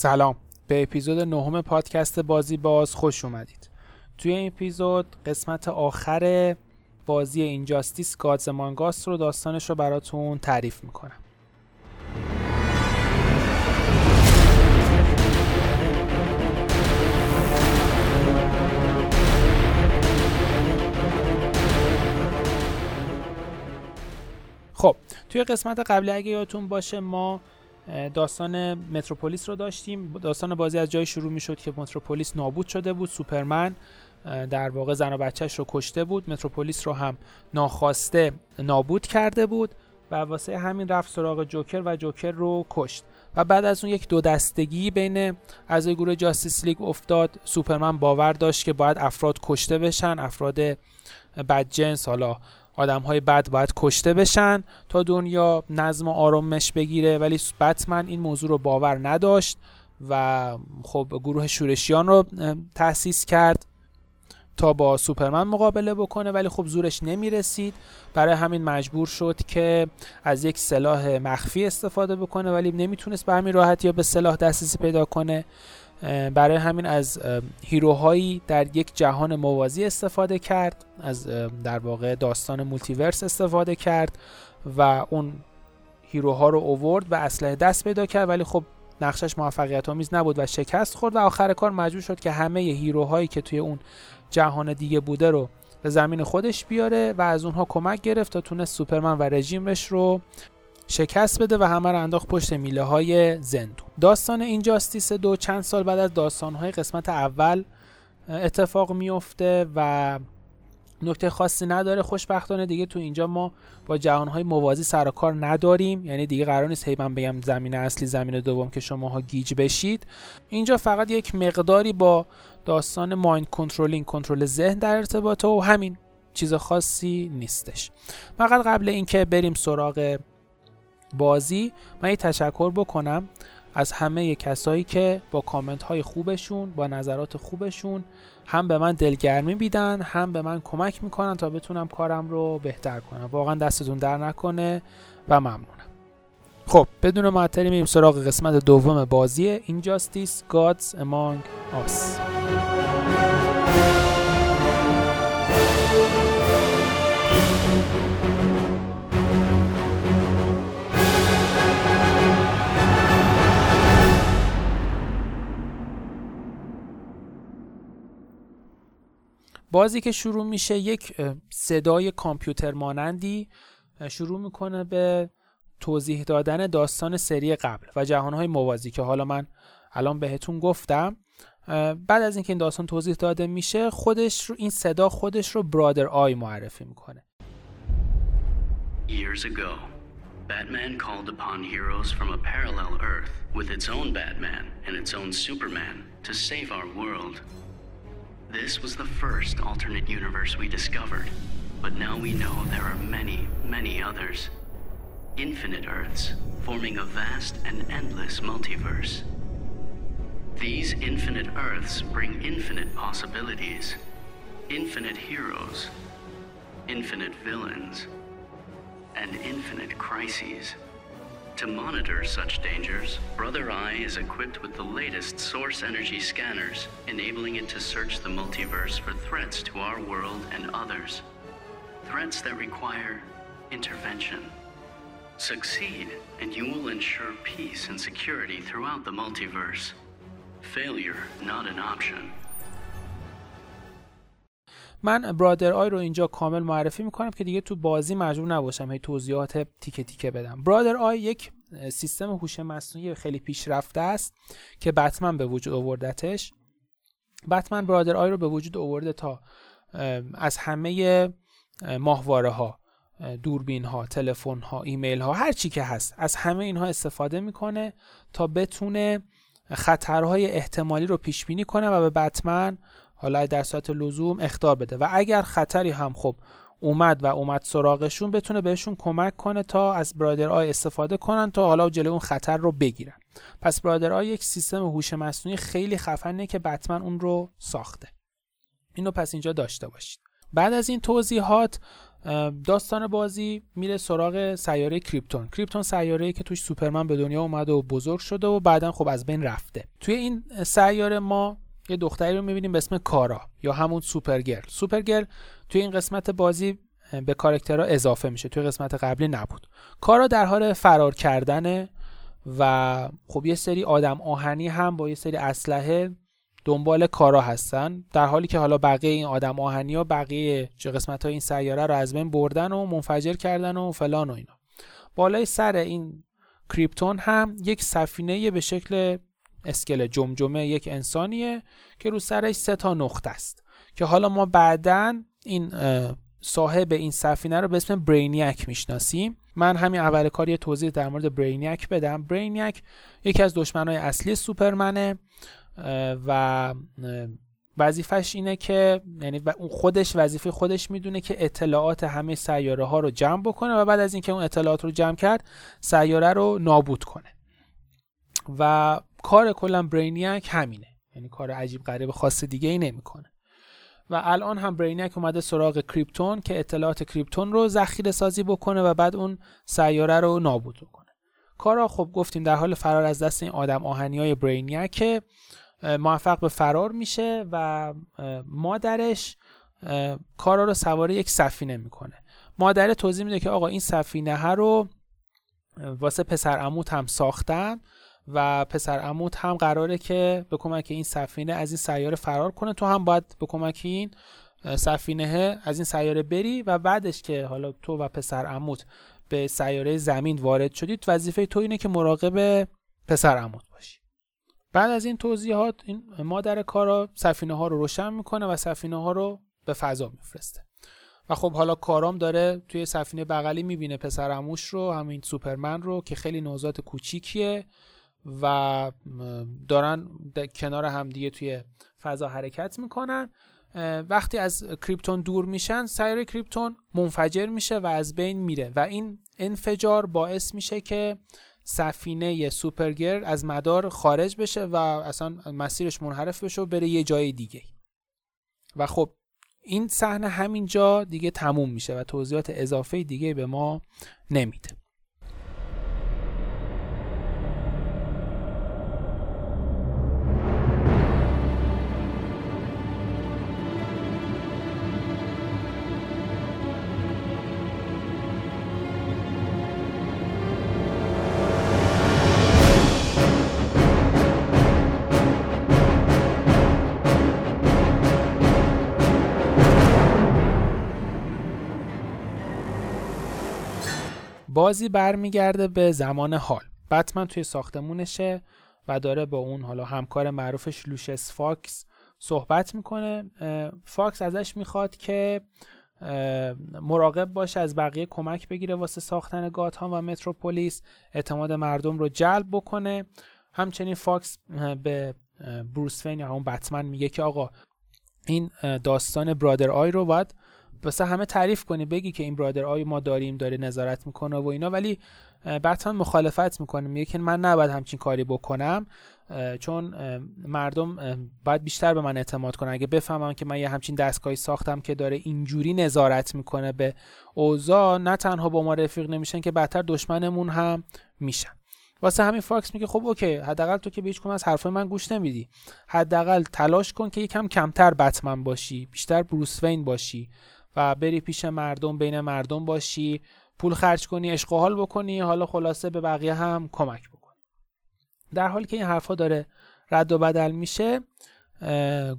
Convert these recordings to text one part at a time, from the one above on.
سلام. به اپیزود نهم پادکست بازی باز خوش اومدید. توی این اپیزود قسمت آخر بازی اینجاستیس گادز مانگاست رو داستانش رو براتون تعریف می‌کنم. خب توی قسمت قبلی اگه یادتون باشه ما داستان متروپولیس رو داشتیم. داستان بازی از جای شروع می شد که متروپولیس نابود شده بود. سوپرمن در واقع زن و بچهش رو کشته بود. متروپولیس رو هم ناخواسته نابود کرده بود و واسه همین رفت سراغ جوکر و جوکر رو کشت. و بعد از اون یک دو دستگی بین اعضای گروه جاستیس لیگ افتاد. سوپرمن باور داشت که باید افراد کشته بشن افراد بدجنس حالا آدم های بد باید کشته بشن تا دنیا نظم و آرامش بگیره. ولی بتمن این موضوع رو باور نداشت و خب گروه شورشیان رو تأسیس کرد تا با سوپرمن مقابله بکنه ولی خب زورش نمی‌رسید. برای همین مجبور شد که از یک سلاح مخفی استفاده بکنه ولی نمی‌تونست به همین راحتی یا به سلاح دسترسی پیدا کنه. برای همین از hero هایی در یک جهان موازی استفاده کرد از در واقع داستان multiverse استفاده کرد و اون hero ها رو اوورد و اسلحه دست پیدا کرد ولی خب نقشش موفقیت آمیز نبود و شکست خورد و آخر کار مجبور شد که همه hero هایی که توی اون جهان دیگه بوده رو به زمین خودش بیاره و از اونها کمک گرفت تا تونست سوپرمن و رژیمش رو شکست بده و همه رو انداخت پشت میله های زندون. داستان Injustice دو چند سال بعد از داستان های قسمت اول اتفاق میفته و نکته خاصی نداره. خوشبختانه دیگه تو اینجا ما با جهانهای موازی سر و کار نداریم. یعنی دیگه قرار نیست هی من بگم زمین اصلی زمین دوم که شماها گیج بشید. اینجا فقط یک مقداری با داستان مایند کنترلینگ کنترل ذهن در ارتباطه و همین چیز خاصی نیستش. فقط قبل اینکه بریم سراغ بازی من یه تشکر بکنم از همه کسایی که با کامنت های خوبشون با نظرات خوبشون هم به من دلگرمی بیدن هم به من کمک می‌کنن تا بتونم کارم رو بهتر کنم. واقعا دستتون در نکنه و ممنونم. خب بدون معطلی میریم سراغ قسمت دوم بازی. Injustice Gods Among Us. بازی که شروع میشه یک صدای کامپیوتر مانندی شروع می‌کنه به توضیح دادن داستان سری قبل و جهانهای موازی که حالا من الان بهتون گفتم بعد از اینکه این داستان توضیح داده میشه خودش رو این صدا خودش رو برادر آی معرفی می‌کنه Years ago, Batman called upon heroes from a parallel Earth with its own Batman and its own Superman to save our world. This was the first alternate universe we discovered, but now we know there are many, many others. Infinite Earths, forming a vast and endless multiverse. These infinite Earths bring infinite possibilities, infinite heroes, infinite villains, and infinite crises. To monitor such dangers, Brother Eye is equipped with the latest source energy scanners, enabling it to search the multiverse for threats to our world and others. Threats that require intervention. Succeed, and you will ensure peace and security throughout the multiverse. Failure, not an option. من برادر آی رو اینجا کامل معرفی می‌کنم که دیگه تو بازی مجبور نباشم هی توضیحات تیکه تیکه بدم. برادر آی یک سیستم هوش مصنوعی خیلی پیشرفته است که بتمن به وجود آوردتش. بتمن برادر آی رو به وجود آورده تا از همه ماهواره ها دوربین ها تلفن ها ایمیل ها هر چی که هست از همه اینها استفاده می‌کنه تا بتونه خطرهای احتمالی رو پیش بینی کنه و به بتمن حالا در صورت لزوم اختار بده. و اگر خطری هم خب اومد و اومد سراغشون بتونه بهشون کمک کنه تا از برادر آی استفاده کنن تا حالا جلوی اون خطر رو بگیرن. پس Brother Eye یک سیستم هوش مصنوعی خیلی خفنه که بتمن اون رو ساخته. اینو پس اینجا داشته باشید. بعد از این توضیحات داستان بازی میره سراغ سیاره کریپتون. کریپتون سیاره که توش سوپرمن به دنیا اومده و بزرگ شده و بعدا خب از بین رفته. توی این سیاره ما یه دختری رو می‌بینیم به اسم کارا یا همون سوپرگرل. سوپرگرل توی این قسمت بازی به کارکترها اضافه میشه. توی قسمت قبلی نبود. کارا در حال فرار کردنه و خب یه سری آدم آهنی هم با یه سری اسلحه دنبال کارا هستن. در حالی که حالا بقیه این آدم آهنی ها بقیه قسمت های این سیاره رو از بین بردن و منفجر کردن و فلان و اینا. بالای سر این کریپتون هم یک سفینه به شکل اسکل جمجمه یک انسانیه که رو سرش سه تا نقطه است. که حالا ما بعدا این صاحب این سفینه رو به اسم برینیک می‌شناسیم. من همین اول کار یه توضیح در مورد برینیک بدم. برینیک یکی از دشمنای اصلی سوپرمنه و وظیفش اینه که یعنی خودش وظیفه خودش می‌دونه که اطلاعات همه سیاره ها رو جمع بکنه و بعد از اینکه اون اطلاعات رو جمع کرد سیاره رو نابود کنه. و کار کلا برینیک همینه. یعنی کار عجیب غریب خاص دیگه ای نمی‌کنه. و الان هم برینیک اومده سراغ کریپتون که اطلاعات کریپتون رو ذخیره سازی بکنه و بعد اون سیاره رو نابود بکنه. کارا خب گفتیم در حال فرار از دست این آدم آهنی های برینیک موفق به فرار میشه و مادرش کارا رو سواره یک سفینه می‌کنه. مادر توضیح میده که آقا این سفینه ها رو واسه پسر عموت هم ساختن و پسر عموت هم قراره که به کمک این سفینه از این سیاره فرار کنه. تو هم باید به کمک این سفینه از این سیاره بری و بعدش که حالا تو و پسر عموت به سیاره زمین وارد شدید وظیفه تو اینه که مراقب پسر عموت باشی. بعد از این توضیحات این مادر کارا سفینه ها رو روشن می‌کنه و سفینه ها رو به فضا میفرسته. و خب حالا کارام داره توی سفینه بغلی می‌بینه پسر عموش رو همین سوپرمن رو که خیلی نوزاد کوچیکیه. و دارن کنار هم دیگه توی فضا حرکت می‌کنن. وقتی از کریپتون دور میشن سیر کریپتون منفجر میشه و از بین میره و این انفجار باعث میشه که سفینه سوپرگر از مدار خارج بشه و اصلا مسیرش منحرف بشه و بره یه جای دیگه. و خب این صحنه همینجا دیگه تموم میشه و توضیحات اضافه دیگه به ما نمیده. بازی برمیگرده به زمان حال. بتمن توی ساختمونشه و داره با اون حالا همکار معروفش لوشس فاکس صحبت می‌کنه. فاکس ازش می‌خواد که مراقب باشه از بقیه کمک بگیره واسه ساختن گاتهام و متروپولیس اعتماد مردم رو جلب بکنه. همچنین فاکس به بروس وین یا اون بتمن میگه که آقا این داستان Brother Eye رو باید واسه همه تعریف کنی بگی که این Brother Eye ما داریم داره نظارت می‌کنه و اینا. ولی بتمن مخالفت می‌کنه میگه که من نباید همچین کاری بکنم چون مردم باید بیشتر به من اعتماد کنن. اگه بفهمن که من یه همچین دستگاهی ساختم که داره اینجوری نظارت می‌کنه به اوضاع نه تنها با ما رفیق نمیشن که بدتر دشمنمون هم میشن. واسه همین فاکس میگه خب OK حداقل تو که به هیچ از حرفای من گوش نمیدی. حداقل تلاش کن که یکم کمتر بتمن باشی بیشتر بروس وین باشی. بری پیش مردم بین مردم باشی. پول خرج کنی عشق حال بکنی. حالا خلاصه به بقیه هم کمک بکنی. در حالی که این حرفها داره رد و بدل میشه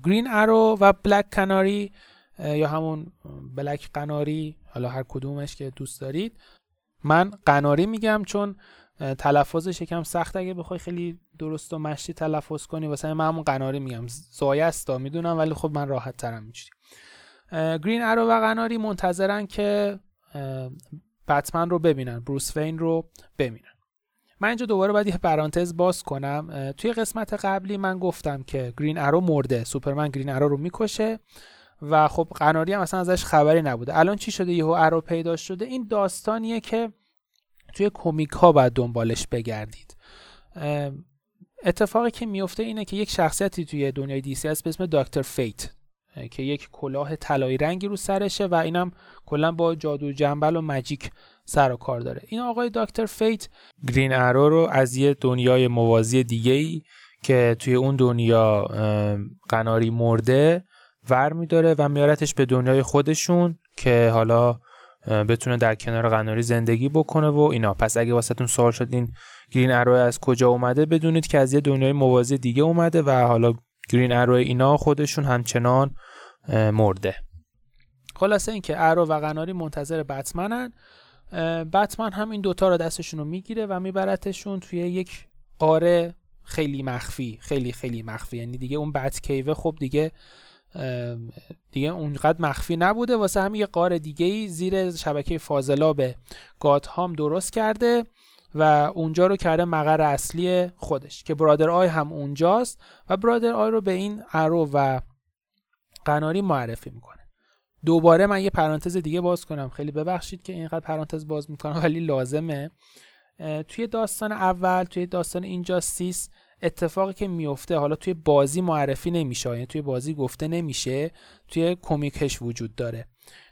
گرین ارو و بلک کناری یا همون بلک قناری حالا هر کدومش که دوست دارید. من قناری میگم چون تلفظش یکم سخت. اگه بخوای خیلی درست و مشتی تلفظ کنی واسه من همون قناری میگم. زایستا می‌دونم ولی خب من راحت ترم میشی گرین ارو و قناری منتظرن که بتمن رو ببینن بروس وین رو ببینن. من اینجا دوباره باید یه پرانتز باز کنم. توی قسمت قبلی من گفتم که گرین ارو مرده. سوپرمن گرین ارو رو می‌کشه و خب قناری هم اصلا ازش خبری نبوده. الان چی شده؟ یهو ارو پیدا شده. این داستانیه که توی کمیک ها باید دنبالش بگردید. اتفاقی که میفته اینه که یک شخصیتی توی دنیای DC هست به اسم دکتر فیت. که یک کلاه طلایی رنگی رو سرشه و اینم کلا با جادو جنبل و magic سر و کار داره. این آقای دکتر فیت گرین ارو رو از یه دنیای موازی دیگه ای که توی اون دنیا قناری مرده ور میداره و میارتش به دنیای خودشون که حالا بتونه در کنار قناری زندگی بکنه و اینا. پس اگه واسهتون سوال شد این گرین ارو از کجا اومده بدونید که از یه دنیای موازی دیگه اومده و حالا گرین ارو اینا خودشون همچنان مرده. خلاصه اینکه ارو و قناری منتظر بتمنن بتمن هم این دوتا رو دستشون رو می‌گیره و میبرتشون توی یک قاره خیلی مخفی خیلی خیلی مخفی. یعنی دیگه اون بت کیوه خب دیگه دیگه اونقدر مخفی نبوده. واسه همین یه قار دیگه ای زیر شبکه فاضلاب گاتهام درست کرده. و اونجا رو کرده مقر اصلی خودش که برادر آی هم اونجاست و برادر آی رو به این ارو و قناری معرفی می‌کنه. دوباره من یه پرانتز دیگه باز کنم. خیلی ببخشید که اینقدر پرانتز باز می‌کنم ولی لازمه. توی داستان اول توی داستان اینجاستیس اتفاقی که میفته حالا توی بازی معرفی نمیشه یعنی توی بازی گفته نمیشه توی کمیکش وجود داره.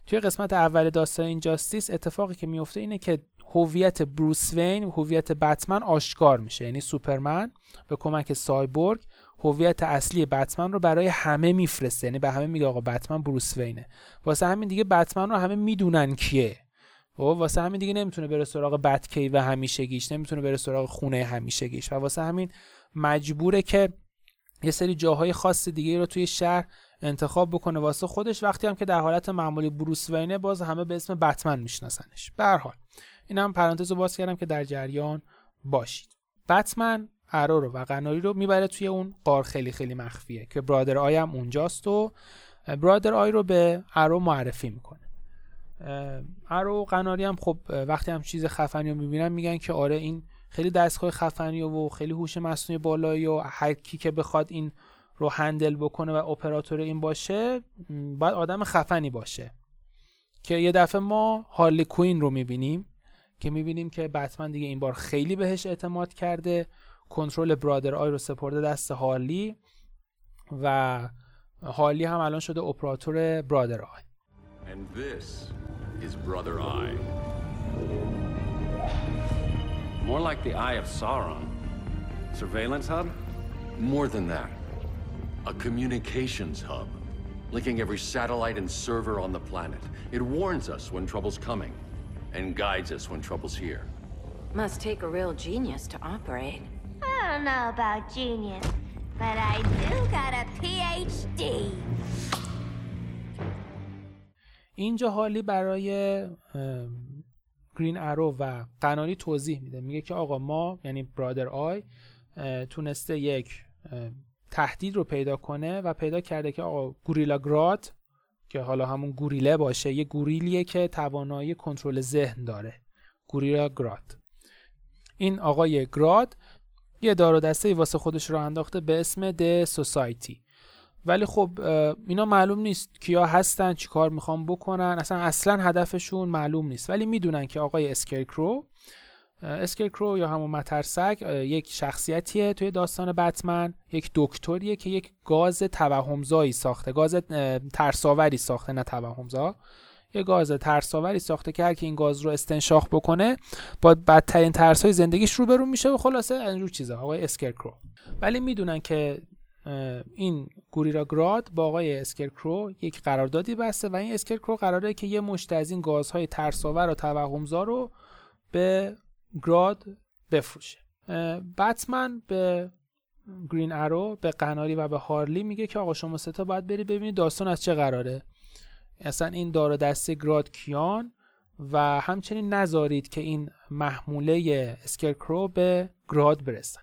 توی قسمت اول داستان اینجاستیس اتفاقی که میفته اینه که هویت بروس وین هویت بتمن آشکار میشه. یعنی سوپرمن به کمک سایبورگ هویت اصلی بتمن رو برای همه میفرسته. یعنی به همه میگه آقا بتمن بروس وینه. واسه همین دیگه بتمن رو همه می‌دونن کیه. و خب، واسه همین دیگه نمی‌تونه بره سراغ بتکی و همیشگیش نمی‌تونه بره سراغ خونه همیشگیش. و واسه همین مجبوره که یه سری جاهای خاص دیگه رو توی شهر انتخاب بکنه. واسه خودش وقتی هم که در حالت معمولی بروس وینه باز همه به اسم بتمن میشناسنش. به هر حال. این هم پرانتز رو باز کردم که در جریان باشید. بتمن ارو رو و قناری رو می‌بره توی اون قار خیلی خیلی مخفیه که برادر آی هم اونجاست و برادر آی رو به ارو معرفی می‌کنه. ارو و قناری هم خب وقتی هم چیز خفنی رو می‌بینن میگن که آره این خیلی دستگاه خفنی و خیلی هوش مصنوعی بالایی و هر کی که بخواد این رو هندل بکنه و اپراتور این باشه باید آدم خفنی باشه. که یه دفعه ما هارلی کوین رو می‌بینیم. که می‌بینیم که بتمن دیگه این بار خیلی بهش اعتماد کرده کنترل برادر آی رو سپرده دست هارلی و هارلی هم الان شده اپراتور برادر آی And this is Brother Eye. More like the Eye of Sauron. Surveillance hub? More than that. A communications hub. Linking every satellite and server on the planet. It warns us when trouble's coming. And guides us when trouble's here. Must take a real genius to operate. I don't know about genius, but I do got a PhD. اینجا حالی برای گرین ارو و قناری توضیح میده میگه که آقا ما یعنی برادر آی تونسته یک تهدید رو پیدا کنه و پیدا کرده که آقا گوریلا گراد که حالا همون گوریله باشه یه گوریلیه که توانایی کنترل ذهن داره. گوریلا گراد. این آقای گراد یه دار و دسته واسه خودش رو انداخته به اسم د سوسایتی ولی خب اینا معلوم نیست کیا هستن چیکار می‌خوان بکنن. اصلا اصلا هدفشون معلوم نیست. ولی می‌دونن که آقای اسکرکرو اسکرکرو یا همون مترسک یک شخصیتیه توی داستان بتمن یک دکتریه که یک گاز توهمزایی ساخته گاز ترساوری ساخته نه توهمزا. یه گاز ترساوری ساخته که هر که این گاز رو استنشاق بکنه با بدترین ترس های زندگیش روبرو میشه و خلاصه اینجور چیزا آقای اسکرکرو ولی می‌دونن که این گوریلا گراد با آقای اسکرکرو یک قراردادی بسته و این اسکرکرو قراره که یه مشت از این گازهای ترساور و توهمزا رو به گراد بفروشه. بتمن به گرین ارو به قناری و به هارلی میگه که آقا شما ستا باید بری ببینید داستان از چه قراره. اصلا این دار دسته گراد کیان و همچنین نذارید که این محموله اسکرکرو به گراد برسن.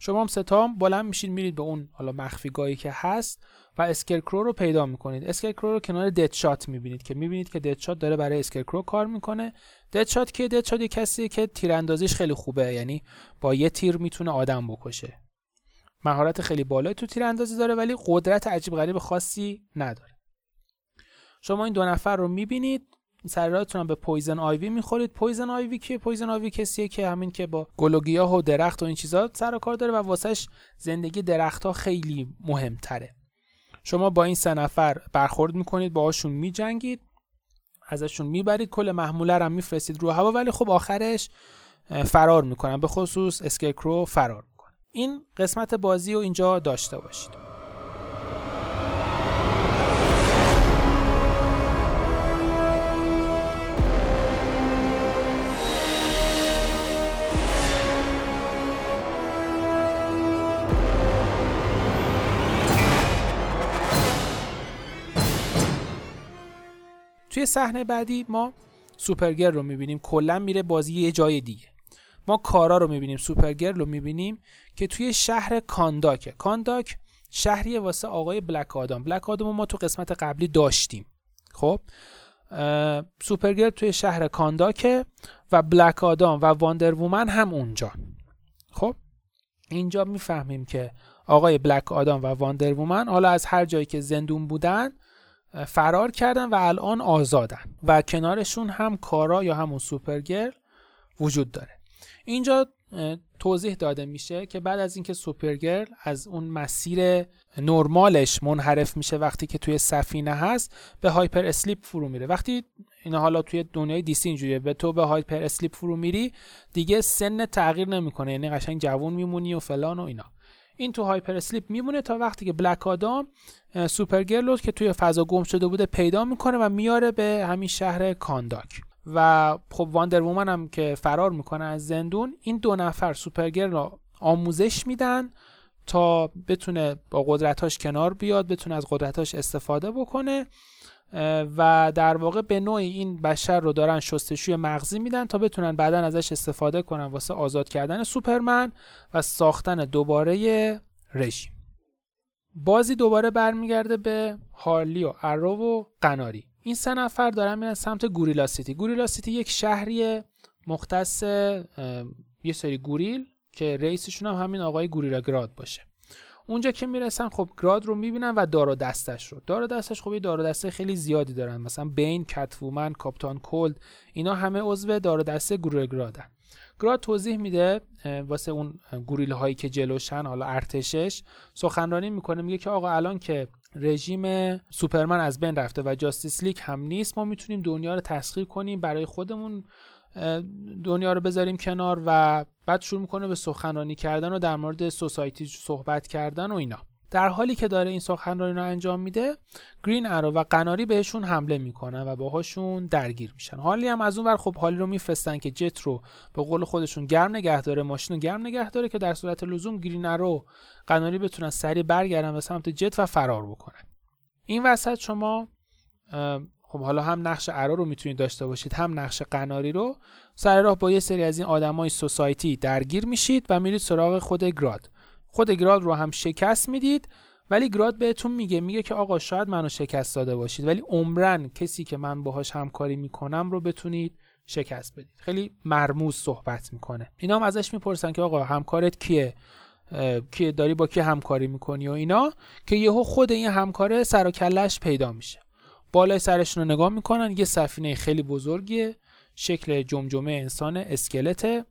شما هم ستام بلند میشید میرید به اون حالا مخفیگاهی که هست و اسکرکرو رو پیدا می‌کنید. اسکرکرو رو کنار دد شات می‌بینید که می‌بینید که دد شات داره برای اسکرکرو کار می‌کنه دد شات که دد شات یه کسی که تیراندازیش خیلی خوبه یعنی با یه تیر می‌تونه آدم بکشه. مهارت خیلی بالایی تو تیراندازی داره ولی قدرت عجیب غریب خاصی نداره. شما این دو نفر رو می‌بینید سراتون به پویزن آیوی می‌خورید. پویزن آیوی که پویزن آیوی کسیه که همین که با گلوگیاه و درخت و این چیزا سر کار داره و واسهش زندگی درخت ها خیلی مهمتره. شما با این سه نفر برخورد می‌کنید باهاشون میجنگید. ازشون می‌برید کل محموله رو میفرستید رو هوا ولی خب آخرش فرار می‌کنن. به خصوص اسکرکرو فرار می‌کنه. این قسمت بازی رو اینجا داشته باشید. توی صحنه بعدی ما سوپرگرل رو می‌بینیم. کلا میره بازی یه جای دیگه. ما کارا رو می‌بینیم. سوپرگرل رو می‌بینیم که توی شهر کانداکه. کانداک شهری واسه آقای بلک آدام بلک آدام ما تو قسمت قبلی داشتیم. خب؟ سوپرگرل توی شهر کانداکه و بلک آدام و واندر وومن هم اونجا. خب؟ اینجا می‌فهمیم که آقای بلک آدام و واندر وومن حالا از هر جایی که زندون بودن فرار کردن و الان آزادن و کنارشون هم کارا یا همون سوپرگرل وجود داره. اینجا توضیح داده میشه که بعد از اینکه سوپرگرل از اون مسیر نرمالش منحرف میشه وقتی که توی سفینه هست به hyper sleep فرو میره. وقتی این حالا توی دنیای DC اینجوریه به تو به hyper sleep فرو میری دیگه سن تغییر نمی‌کنه. یعنی قشنگ جوون میمونی و فلان و اینا. این تو hyper sleep میمونه تا وقتی که بلک آدام سوپرگرل که توی فضا گم شده بوده پیدا می‌کنه و میاره به همین شهر کانداک. و خب واندر وومن هم که فرار می‌کنه از زندون این دو نفر سوپرگرل رو آموزش میدن تا بتونه با قدرتاش کنار بیاد بتونه از قدرتاش استفاده بکنه و در واقع به نوعی این بشر رو دارن شستشوی مغزی میدن تا بتونن بعدا ازش استفاده کنن واسه آزاد کردن سوپرمن و ساختن دوباره رژیم. بازی دوباره برمیگرده به هارلی و ارو و قناری. این سه نفر دارن میرن سمت گوریلا سیتی. گوریلا سیتی یک شهری مختص یه سری گوریل که رئیسشون هم همین آقای گوریلا گراد باشه. اونجا که می‌رسن خب گراد رو می‌بینن و دار و دستش رو. دار و دستش خب یه دار و دسته خیلی زیادی دارن. مثلا بین کتفومن کاپتان کولد اینا همه عضو دار و دسته گروه گرادن. گراد توضیح میده واسه اون گوریل هایی که جلوشن حالا ارتشش سخنرانی می‌کنه میگه که آقا الان که رژیم سوپرمن از بین رفته و جاستیس لیگ هم نیست ما می‌تونیم دنیا رو تسخیر کنیم برای خودمون دنیا رو بذاریم کنار و بعد شروع می‌کنه به سخنرانی کردن و در مورد سوسایتی صحبت کردن و اینا. در حالی که داره این سخنرانی رو انجام میده گرین ارو و قناری بهشون حمله می‌کنن و باهاشون درگیر میشن. حالی هم از اون ور خب حالی رو میفرستن که جت رو به قول خودشون گرم نگه داره ماشین رو گرم نگه داره که در صورت لزوم گرین ارو قناری بتونن سریع برگردن به سمت جت و فرار بکنن. این وسط شما خب حالا هم نقش ارو رو می‌تونید داشته باشید هم نقش قناری رو. سر راه با یه سری از این آدمای سوسایتی درگیر میشید و میرید سراغ خود گراد خود گراد رو هم شکست می‌دید ولی گراد بهتون میگه میگه که آقا شاید منو شکست داده باشید ولی عمرن کسی که من باهاش همکاری می‌کنم رو بتونید شکست بدید. خیلی مرموز صحبت می‌کنه. اینا هم ازش می‌پرسن که آقا همکارت کیه؟ کیه؟ داری با کی همکاری می‌کنی و اینا؟ که یهو خود این همکاره سر و کلش پیدا میشه. بالای سرشون رو نگاه می‌کنن یه سفینه خیلی بزرگیه شکل جمجمه انسان اسکلته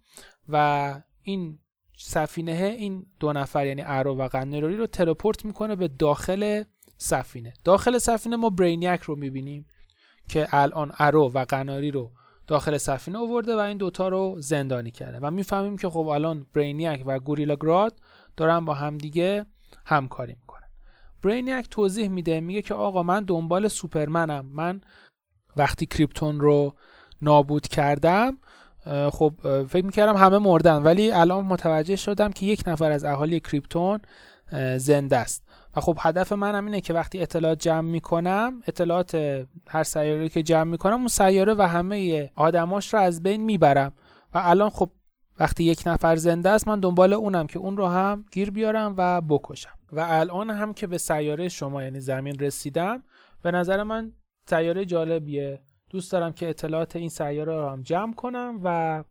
و این سفینه این دو نفر یعنی ارو و قنروری رو تلپورت می‌کنه به داخل سفینه. داخل سفینه ما برینیک رو می‌بینیم که الان ارو و قناری رو داخل سفینه آورده و این دوتا رو زندانی کرده و می‌فهمیم که خب الان برینیک و گوریلا گراد دارن با همدیگه همکاری می‌کنن. برینیک توضیح میده میگه که آقا من دنبال سوپرمنم. من وقتی کریپتون رو نابود کردم خب فکر می‌کردم همه مردن ولی الان متوجه شدم که یک نفر از اهالی کریپتون زنده است. و خب هدف منم اینه که وقتی اطلاعات جمع می‌کنم اطلاعات هر سیاره که جمع می‌کنم اون سیاره و همه آدماش رو از بین می‌برم. و الان خب وقتی یک نفر زنده است من دنبال اونم که اون رو هم گیر بیارم و بکشم. و الان هم که به سیاره شما یعنی زمین رسیدم به نظر من سیاره جالبیه. دوست دارم که اطلاعات این سیاره رو هم جمع کنم و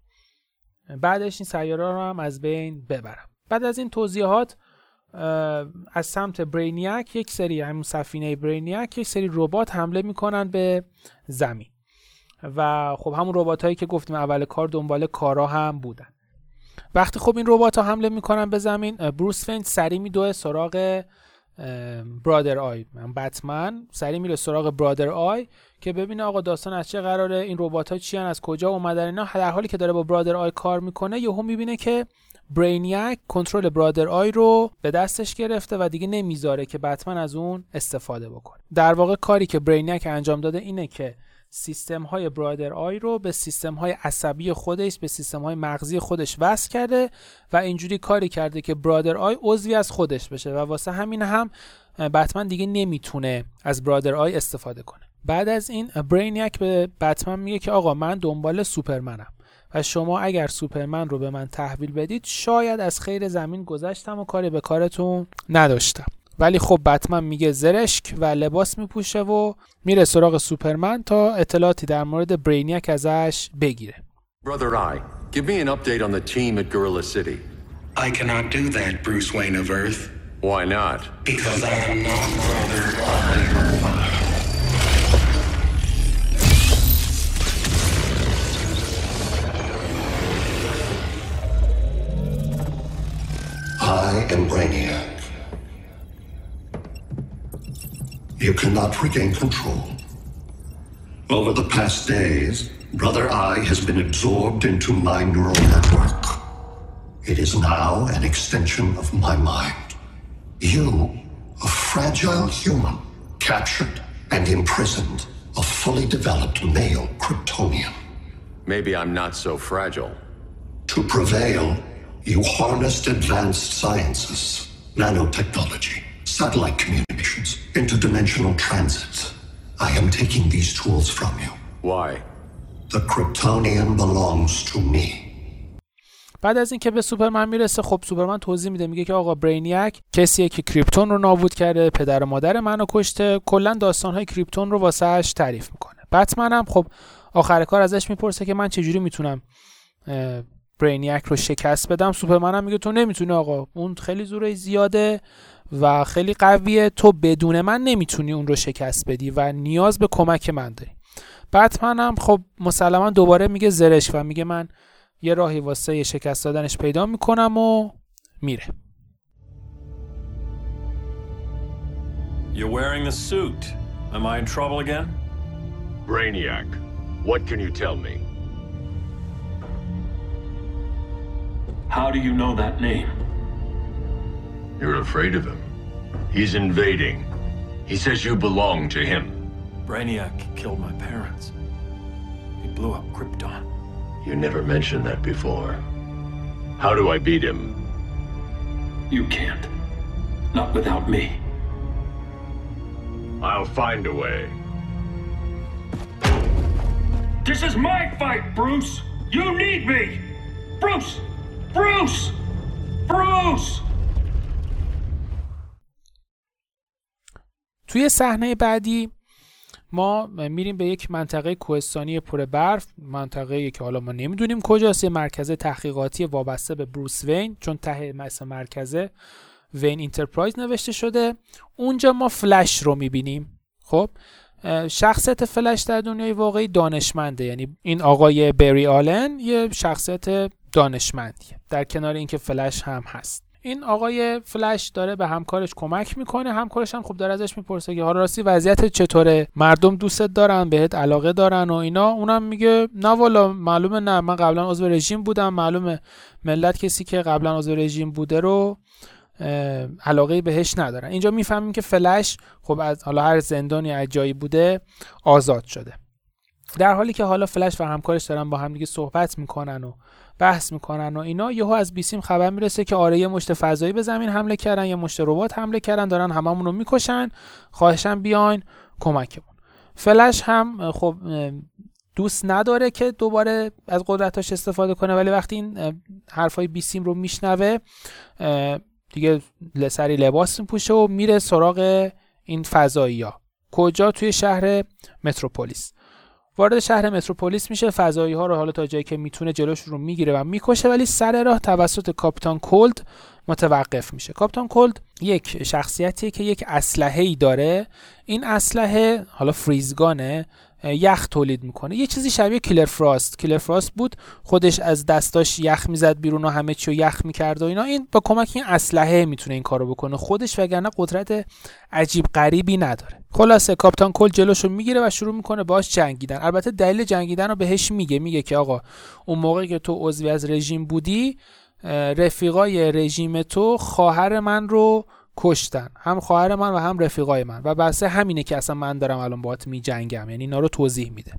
بعدش این سیاره رو هم از بین ببرم. بعد از این توضیحات از سمت برینیاک یک سری همون سفینه برینیاک یک سری ربات حمله می‌کنن به زمین. و خب همون ربات هایی که گفتیم اول کار دنبال کارا هم بودن. وقتی خب این ربات ها حمله می‌کنن به زمین بروس وین سریع میدوه سراغ برادر آی من بتمن سریع میره سراغ برادر آی که ببینه آقا داستان از چه قراره این ربات ها چی از کجا اومدن اینا. در حالی که داره با برادر آی کار می‌کنه یهو می‌بینه که برینیاک کنترل برادر آی رو به دستش گرفته و دیگه نمی‌ذاره که بتمن از اون استفاده بکنه. در واقع کاری که برینیاک انجام داده اینه که سیستم های برادر آی رو به سیستم های عصبی خودش به سیستم های مغزی خودش وصل کرده و اینجوری کاری کرده که برادر آی عضوی از خودش بشه و واسه همین هم بتمن دیگه نمی‌تونه از برادر آی استفاده کنه. بعد از این برینیاک به بتمن میگه که آقا من دنبال سوپرمنم و شما اگر سوپرمن رو به من تحویل بدید شاید از خیر زمین گذشتم و کاری به کارتون نداشتم ولی خب بتمن میگه زرشک و لباس میپوشه و میره سراغ سوپرمن تا اطلاعاتی در مورد برینیک ازش بگیره Brother I, give me an update on the team at Gorilla City. I cannot do that, Bruce Wayne of Earth, Why not? because I am not Brother I am Brainiac. You cannot regain control. Over the past days, Brother Eye has been absorbed into my neural network. It is now an extension of my mind. You, a fragile human, captured and imprisoned a fully developed male Kryptonian. Maybe I'm not so fragile. To prevail, you harnessed advanced sciences, nanotechnology, satellite communications, interdimensional transits. I am taking these tools from you. Why? The Kryptonian belongs to me. بعد از اینکه به سوپرمن می‌رسه خب سوپرمن توضیح میده میگه که آقا برینیک کسیه که کریپتون رو نابود کرده پدر و مادر منو کشته کلا داستانهای کریپتون رو واسهش تعریف می‌کنه بتمن هم خب آخر کار ازش می‌پرسه که من چجوری می‌تونم برینیک رو شکست بدم سوپرمن هم میگه تو نمی‌تونی آقا اون خیلی زوره زیاده و خیلی قویه تو بدون من نمی‌تونی اون رو شکست بدی و نیاز به کمک من داری بتمن هم خب مسلما دوباره میگه زرش و میگه من یه راهی واسه شکست دادنش پیدا می‌کنم و میره You're wearing the suit. Am I in trouble again? Brainiac, what can you tell me? How do you know that name? You're afraid of him. He's invading. He says you belong to him. Brainiac killed my parents. He blew up Krypton. You never mentioned that before. How do I beat him? You can't. Not without me. I'll find a way. This is my fight, Bruce! You need me! Bruce! Bruce! Bruce! توی صحنه بعدی ما میریم به یک منطقه کوهستانی پر برف منطقه که حالا ما نمی‌دونیم کجاست یه مرکز تحقیقاتی وابسته به بروس وین چون ته مثل مرکزه وین اینترپرایز نوشته شده اونجا ما فلش رو می‌بینیم خب شخصیت فلش در دنیای واقعی دانشمنده یعنی این آقای بری آلن یه شخصیت دانشمندیه. در کنار اینکه فلش هم هست. این آقای فلش داره به همکارش کمک می‌کنه. همکارش هم خب داره ازش می‌پرسه که حالا راستی وضعیت چطوره؟ مردم دوستت دارن بهت علاقه دارن و اینا. اونم میگه نه والا معلومه نه. من قبلا عضو رژیم بودم. معلومه ملت کسی که قبلا عضو رژیم بوده رو علاقه بهش ندارن. اینجا می‌فهمیم که فلش خب از حالا هر زندانی از جایی بوده آزاد شده. در حالی که حالا فلش و همکارش دارن با هم دیگه صحبت می‌کنن و بحث می‌کنن و اینا یهو از بیسیم خبر می‌رسه که آره یه مشت فضایی به زمین حمله کردن یه مشت ربات حمله کردن دارن هممون رو می‌کشن خواهشن بیاین کمکمون. فلش هم خب دوست نداره که دوباره از قدرتاش استفاده کنه ولی وقتی این حرفای بیسیم رو میشنوه دیگه سری لباس میپوشه و میره سراغ این فضایی ها کجا؟ توی شهر متروپولیس. وارد شهر متروپولیس میشه فضایی ها رو حالا تا جایی که می‌تونه جلوش رو می‌گیره و می‌کشه ولی سر راه توسط کاپیتان کولد متوقف میشه. کاپتان کلد یک شخصیتیه که یک اسلحه ای داره. این اسلحه حالا فریزگانه یخ تولید می‌کنه. یه چیزی شبیه کلر فراست کلر فراست بود خودش از دستاش یخ می‌زد بیرون و همه چی یخ می‌کرد و اینا. این با کمک این اسلحه می‌تونه این کارو بکنه. خودش وگرنه قدرت عجیب غریبی نداره. خلاصه کاپتان کل جلوشو می‌گیره و شروع می‌کنه باش جنگیدن. البته دلیل جنگیدن رو بهش میگه. میگه که آقا اون موقعی که تو عضوی از رژیم بودی رفیقای رژیم تو خواهر من رو کشتن. هم خواهر من و هم رفیقای من. و واسه همینه که اصلا من دارم الان باهات می جنگم یعنی اینا رو توضیح میده.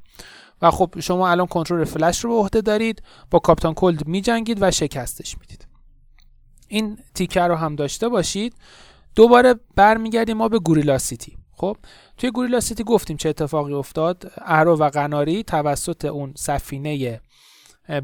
و خب شما الان کنترل فلش رو به عهده دارید. با کاپتان کلد می جنگید و شکستش می‌دید. این تیکه رو هم داشته باشید. دوباره برمیگردیم ما به گوریلا سیتی. خب؟ توی گوریلا سیتی گفتیم چه اتفاقی افتاد. ارو و قناری توسط اون سفینه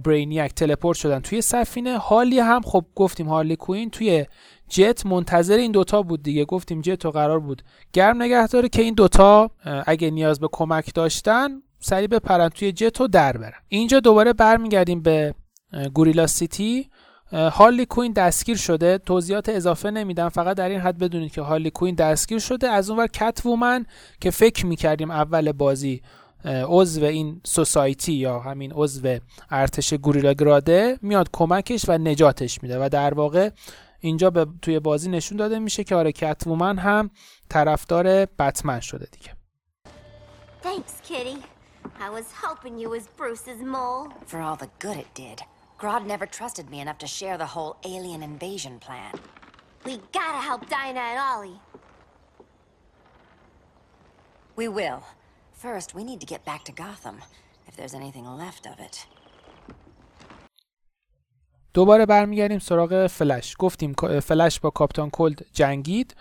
برینیاک teleport شدن توی سفینه. هارلی هم خب گفتیم هارلی کوین توی جت منتظر این دوتا بود دیگه. گفتیم جت و قرار بود. گرم نگه داره که این دوتا اگه نیاز به کمک داشتن سریع بپرن توی جت و در برن. اینجا دوباره برمیگردیم به گوریلا سیتی. هارلی کوین دستگیر شده. توضیحات اضافه نمیدم فقط در این حد بدونید که هارلی کوین دستگیر شده. از اونور کت وومن که فکر می‌کردیم اول بازی عضو این سوسایتی یا همین عضو ارتش گوریلا گراده میاد کمکش و نجاتش میده و در واقع اینجا به توی بازی نشون داده میشه که آره کتومن هم طرفدار بتمن شده دیگه Thanks, Kitty. I was hoping you was Bruce's mole. For all the good it did. Grodd never trusted me enough to share the whole alien invasion plan. We gotta help Dinah and Ollie. We will. First, we need to get back to Gotham, if there's anything left of it. دوباره برمیگردیم سراغ فلش. گفتیم فلش با کاپتان کلد جنگید.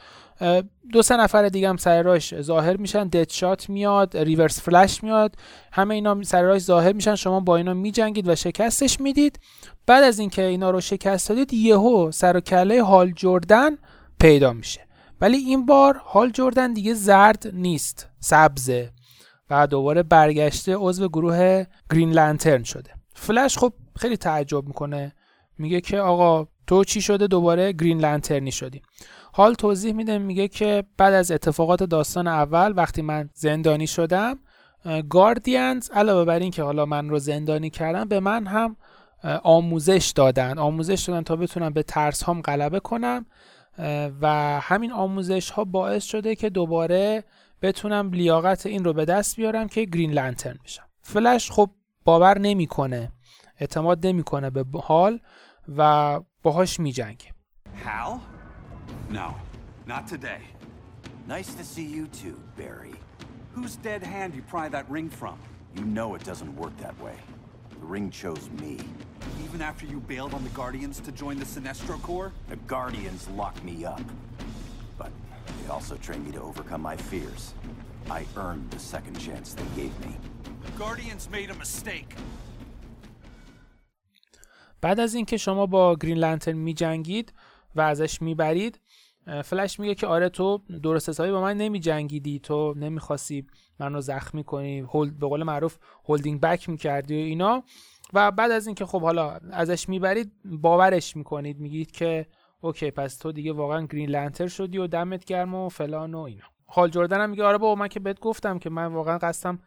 دو سه نفر دیگه هم سر راش ظاهر میشن. دد شات میاد ریورس فلش میاد. همه اینا سر راش ظاهر میشن. شما با اینا میجنگید و شکستش می‌دید. بعد از اینکه اینا رو شکست دادید یهو سر و کله هال جردن پیدا میشه. ولی این بار هال جردن دیگه زرد نیست سبزه. و دوباره برگشته عضو گروه گرین لانترن شده. فلش خب خیلی تعجب می‌کنه. میگه که آقا تو چی شده؟ دوباره گرین لنترنی شدی. حال توضیح میده میگه که بعد از اتفاقات داستان اول وقتی من زندانی شدم گاردینز علاوه بر این که حالا من رو زندانی کردن به من هم آموزش دادن. آموزش دادن تا بتونم به ترس هم غلبه کنم و همین آموزش ها باعث شده که دوباره بتونم لیاقت این رو به دست بیارم که گرین لنترن بشم. فلش خب باور نمی‌کنه اعتماد نمی‌کنه به حال. و باهاش میجنگه Hal? No, not today. Nice to see you too, Barry. Whose dead hand you pry that ring from? You know it doesn't work that way. The ring chose me. Even after you bailed on the Guardians to join the Sinestro Corps? The Guardians locked me up. But they also trained me to overcome my fears. I earned the second chance they gave me. Guardians made a mistake. بعد از اینکه شما با گرین لنترن میجنگید و ازش می‌برید فلش میگه که آره تو درست حسابی با من نمی جنگیدی تو نمی‌خواستی من رو زخمی کنی هولد به قول معروف هولدینگ بک می‌کردی و اینا. و بعد از اینکه خب حالا ازش می‌برید باورش می‌کنید میگید که اوکی پس تو دیگه واقعا گرین لنتر شدی و دمت گرم و فلان و اینا. حال جردن هم میگه آره بابا من که بهت گفتم که من واقعا قصدم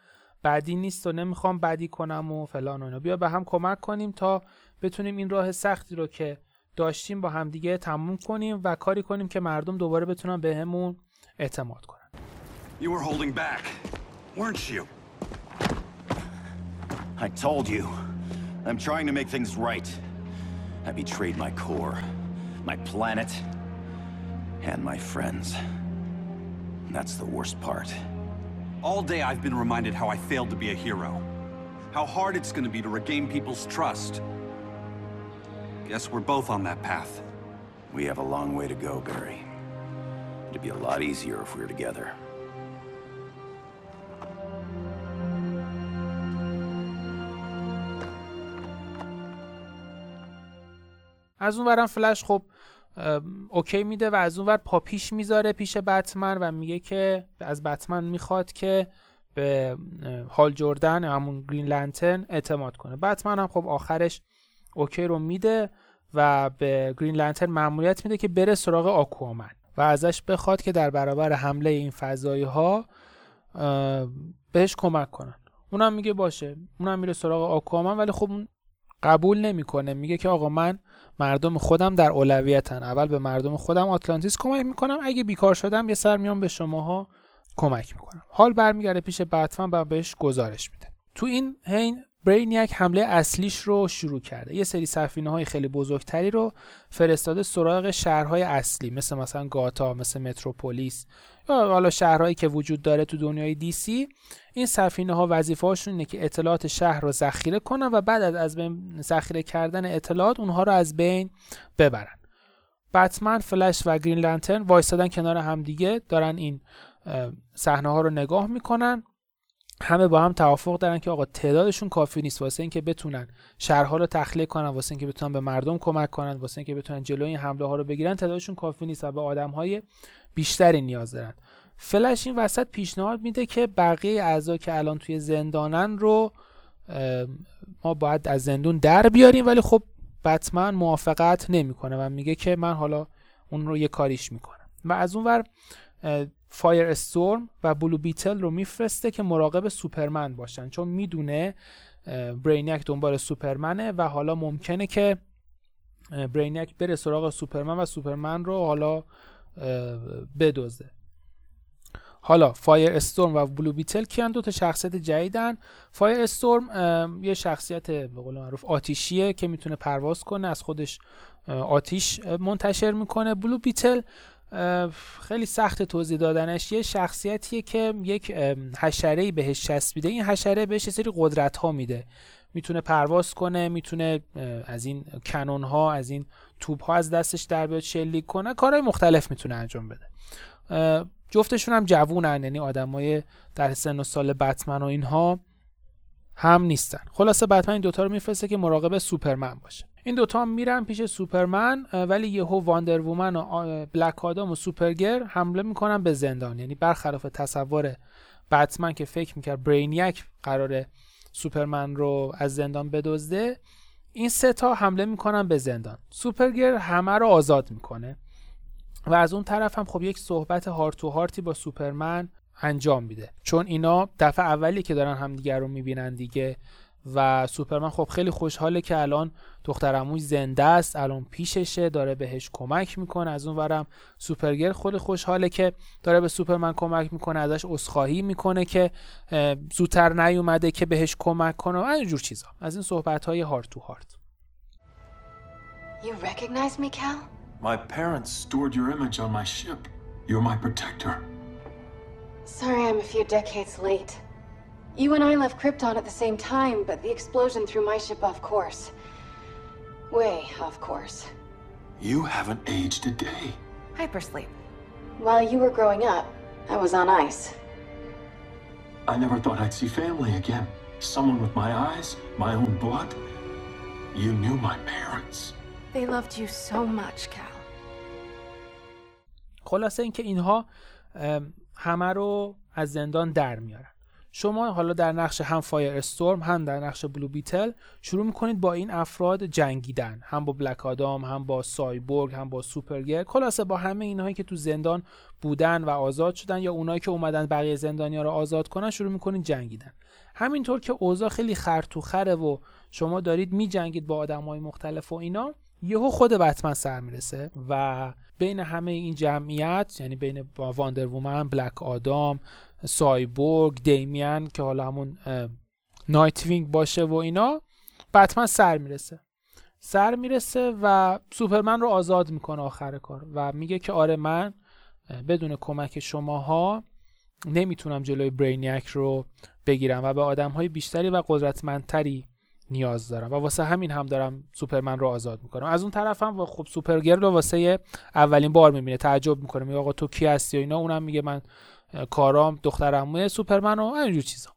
بعدی نیست و نمی‌خوام بدی کنم و فلان و اینا. بیا به هم کمک کنیم تا بتونیم این راه سختی رو که داشتیم با همدیگه تموم کنیم و کاری کنیم که مردم دوباره بتونن بهمون اعتماد کنن You were holding back, weren't you? I told you. I'm trying to make things right. I betrayed my core, my planet, and my friends. That's the worst part. All day I've been reminded how I failed to be a hero. How hard it's gonna be to regain people's trust. Guess we're both on that path. We have a long way to go, Barry. It'd be a lot easier if we were together. از اون ورم فلش خب اوکی میده و از اون ور پا پیش می‌ذاره پیش بتمن و میگه که از بتمن می‌خواد که به هال جردن همون گرین لنترن اعتماد کنه بتمن هم خب آخرش اوکی رو میده و به گرین لنترن مأموریت میده که بره سراغ آکوامن و ازش بخواد که در برابر حمله این فضایی ها بهش کمک کنن. اونم میگه باشه. اونم میره سراغ آکوامن ولی خب اون قبول نمی‌کنه. میگه که آقا من مردم خودم در اولویتن. اول به مردم خودم آتلانتیس کمک می‌کنم. اگه بیکار شدم یه سر میام به شماها کمک می‌کنم. حال برمیگرده پیش بتمن و بهش گزارش میده. تو این حین برینیک حمله اصلیش رو شروع کرده. یه سری سفینه های خیلی بزرگتری رو فرستاده سراغ شهرهای اصلی مثل مثلا گاتا مثل متروپولیس یا حالا شهرهایی که وجود داره تو دنیای دی سی. این سفینه ها وظیفه هاشون اینه که اطلاعات شهر رو ذخیره کنن و بعد از از بین ذخیره کردن اطلاعات اونها رو از بین ببرن. بتمن فلش و گرین لنترن وایستادن کنار همدیگه دارن این صحنه ها رو نگاه می‌کنن. همه با هم توافق دارن که آقا تعدادشون کافی نیست. واسه اینکه بتونن شهرها رو تخلیه کنن واسه اینکه بتونن به مردم کمک کنن واسه اینکه بتونن جلوی این حمله ها رو بگیرن تعدادشون کافی نیست و به آدم های بیشتری نیاز دارن. فلش این وسط پیشنهاد میده که بقیه اعضا که الان توی زندانن رو ما باید از زندون در بیاریم ولی خب بتمن موافقت نمی‌کنه و میگه که من حالا اون رو یه کاریش می‌کنم. و از اون ور فایر استورم و بلو بیتل رو میفرسته که مراقب سوپرمن باشن چون می‌دونه برینیاک دنبال سوپرمنه و حالا ممکنه که برینیاک بره سراغ سوپرمن و سوپرمن رو حالا بدزده حالا فایر استورم و بلو بیتل کیان؟ دو تا شخصیت جدیدن. فایر استورم یه شخصیت به قول معروف آتیشیه که می‌تونه پرواز کنه از خودش آتیش منتشر می‌کنه. بلو بیتل خیلی سخت توضیح دادنش. یه شخصیتیه که یک حشره بهش چسبیده. این حشره بهش سری قدرت ها میده. می‌تونه پرواز کنه می‌تونه از این کنون ها از این توپ ها از دستش در بیاد شلیک کنه. کارهای مختلف می‌تونه انجام بده. جفتشون هم جوونن. یعنی آدمای در سن و سال بتمن و اینها هم نیستن. خلاصه بتمن این دوتا رو میفرسته که مراقب سوپرمن باشه. این دوتا میرن پیش سوپرمن ولی یهو واندر وومن و بلک آدام و سوپرگر حمله می‌کنن به زندان. یعنی برخلاف تصور بتمن که فکر می‌کرد برینیک قراره سوپرمن رو از زندان بدزده این سه تا حمله می‌کنن به زندان. سوپرگر همه رو آزاد می‌کنه و از اون طرف هم خب یک صحبت هارت تو هارتی با سوپرمن انجام میده. چون اینا دفعه اولی که دارن همدیگر رو می‌بینن دیگه. و سوپرمن خب خیلی خوشحاله که الان دختر زنده است الان پیششه داره بهش کمک می‌کنه از اون ورم سوپرگر خود خوشحاله که داره به سوپرمن کمک می‌کنه ازش عذرخواهی می‌کنه که زودتر نیومده که بهش کمک کنه و اینجور چیزا از این صحبت های هارت تو هارت You recognize me, Cal? My parents stored your image on my ship. You're my protector. Sorry I'm a few decades late. You and I left Krypton at the same time, but the explosion threw my ship off course. Way off course. You haven't aged a day. Hypersleep. While you were growing up, I was on ice. I never thought I'd see family again. Someone with my eyes, my own blood. You knew my parents. They loved you so much, Cal. خلاصه اینکه اینها همه رو از زندان در میارن شما حالا در نقش هم فایر استورم هم در نقش بلو بیتل شروع می‌کنید با این افراد جنگیدن. هم با بلک آدام هم با سایبورگ هم با سوپرگر خلاصه با همه اینهایی که تو زندان بودن و آزاد شدن یا اونایی که اومدن بقیه زندانیا رو آزاد کنن شروع می‌کنید جنگیدن. همینطور که اوضاع خیلی خر تو خره و شما دارید میجنگید با آدمای مختلف و اینا یهو خود بتمن سر می‌رسه و بین همه این جمعیت یعنی بین واندر وومن بلک آدام سایبورگ دیمین که حالا همون نایت وینگ باشه و اینا بتمن سر می‌رسه. سر می‌رسه و سوپرمن رو آزاد می‌کنه آخر کار و میگه که آره من بدون کمک شماها نمی‌تونم جلوی برینیاک رو بگیرم و به آدم های بیشتری و قدرتمندتری نیاز دارم و واسه همین هم دارم سوپرمن رو آزاد می‌کنم. از اون طرف هم خب سوپرگرل رو واسه اولین بار می‌بینه تعجب می‌کنه میگه آقا تو کی هستی و اینا اونم میگه من کارام دختر عموی سوپرمن و اینجور چیزا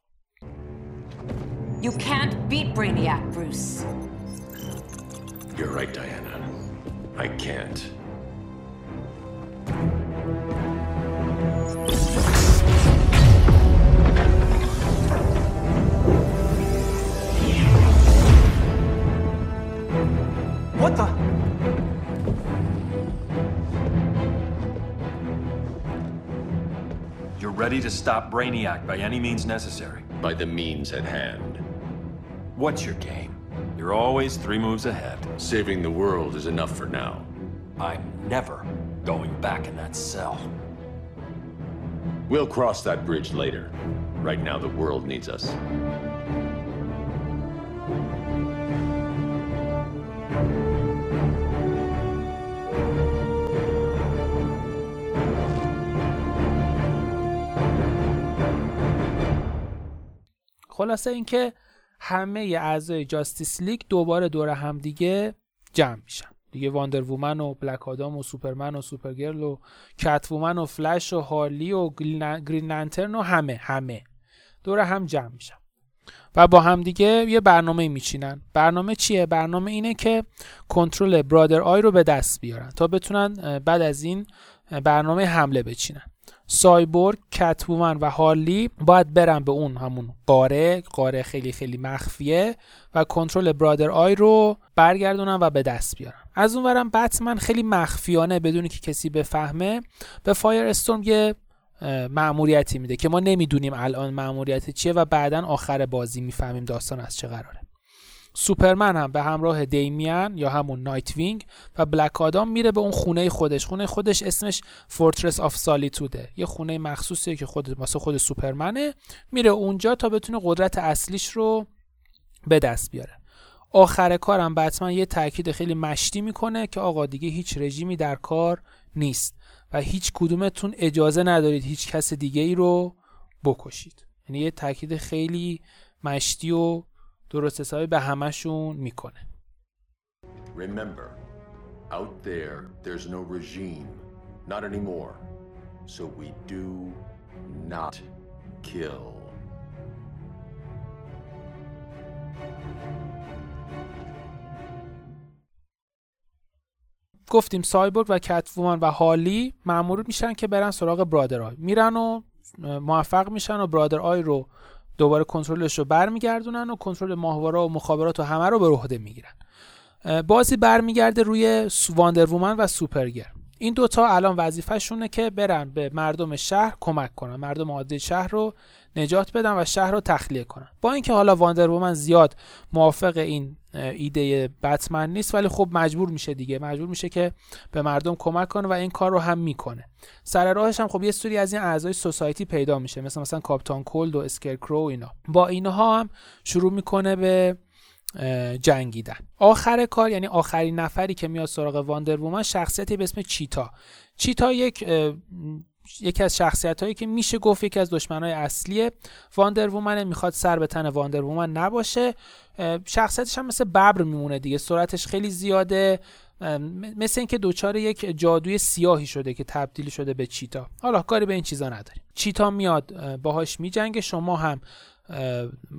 You can't beat Brainiac, Bruce. You're right, Diana. I can't. What the? Ready to stop Brainiac by any means necessary. By the means at hand. What's your game? You're always three moves ahead. Saving the world is enough for now. I'm never going back in that cell. We'll cross that bridge later. Right now, the world needs us. خلاصه اینکه همه اعضای جاستیس لیگ دوباره دور هم دیگه جمع میشن. دیگه واندر وومن و بلک آدام و سوپرمن و سوپرگرل و کت وومن و فلش و هارلی و گرین لنترن و همه همه دور هم جمع میشن. و با هم دیگه یه برنامه میچینن. برنامه چیه؟ برنامه اینه که کنترل برادر آی رو به دست بیارن تا بتونن بعد از این برنامه حمله بچینن. سایبورگ کتومن و هارلی باید برن به اون همون غاره غاره خیلی خیلی مخفیه و کنترل برادر آی رو برگردونن و به دست بیارن. از اون ورم بتمن خیلی مخفیانه بدون که کسی بفهمه به فایر استورم یه مأموریتی میده که ما نمی‌دونیم الان مأموریت چیه و بعدا آخر بازی می‌فهمیم داستان از چه قراره. سوپرمن هم به همراه دیمین یا همون نایت وینگ و بلک آدام میره به اون خونه خودش. خونه خودش اسمش Fortress of Solitude ه. یه خونه مخصوصیه که خود واسه خود سوپرمنه. میره اونجا تا بتونه قدرت اصلیش رو به دست بیاره. آخر کارم بتمن یه تاکید خیلی مشتی می‌کنه که آقا دیگه هیچ رژیمی در کار نیست و هیچ کدومتون اجازه ندارید هیچ کس دیگه ای رو بکشید. یعنی یه تاکید خیلی مشتی و درست حسابی به همشون می‌کنه Remember, out there, there's no regime. Not anymore. So we do not kill. گفتیم سایبورگ و کتوومن و هالی معمول میشن که برن سراغ برادر آی میرن و موفق میشن و Brother Eye رو دوباره کنترلش رو برمیگردونن و کنترل ماهواره و مخابرات و همه رو به عهده می‌گیرن. بازی برمیگرده روی واندر وومن و سوپرگرل این دوتا الان وظیفهشونه که برن به مردم شهر کمک کنن. مردم عادی شهر رو نجات بدن و شهر رو تخلیه کنن. با اینکه حالا واندر وومن زیاد موافق این ایده بتمن نیست ولی خب مجبور میشه دیگه. مجبور میشه که به مردم کمک کنه و این کار رو هم می‌کنه. سر راهش هم خب یه سری از این اعضای Society پیدا میشه مثل مثلا کاپتان کولد و اسکرکرو اینا. با اینها هم شروع می‌کنه به جنگیدن. آخر کار یعنی آخرین نفری که میاد سراغ واندر وومن شخصیتی به اسم چیتا. چیتا یک یکی از شخصیت هایی که میشه گفت یکی از دشمنای اصلی واندر وومن می‌خواد سر به تن واندر وومن نباشه. شخصیتش هم مثل ببر میمونه دیگه سرعتش خیلی زیاده. مثل اینکه دچار یک جادوی سیاهی شده که تبدیل شده به چیتا. حالا کاری به این چیزا نداریم. چیتا میاد باهاش میجنگه شما هم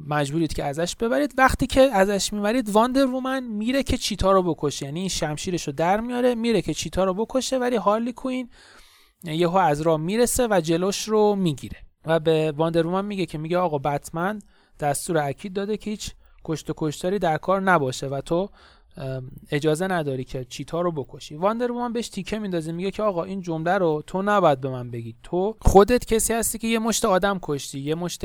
مجبورید که ازش ببرید. وقتی که ازش می‌برید واندر وومن میره که چیتا رو بکشه. یعنی این شمشیرش رو در میاره میره که چیتا رو بکشه ولی هارلی کوین یهو از راه می‌رسه و جلوش رو می‌گیره و به واندر وومن میگه که میگه آقا بتمن دستور اکید داده که هیچ کشت و کشتاری در کار نباشه و تو اجازه نداری که چیتا رو بکشی. واندر وومن بهش تیکه میندازه میگه که آقا این جمله رو تو نباید به من بگی. تو خودت کسی هستی که یه مشت آدم کشتی یه مشت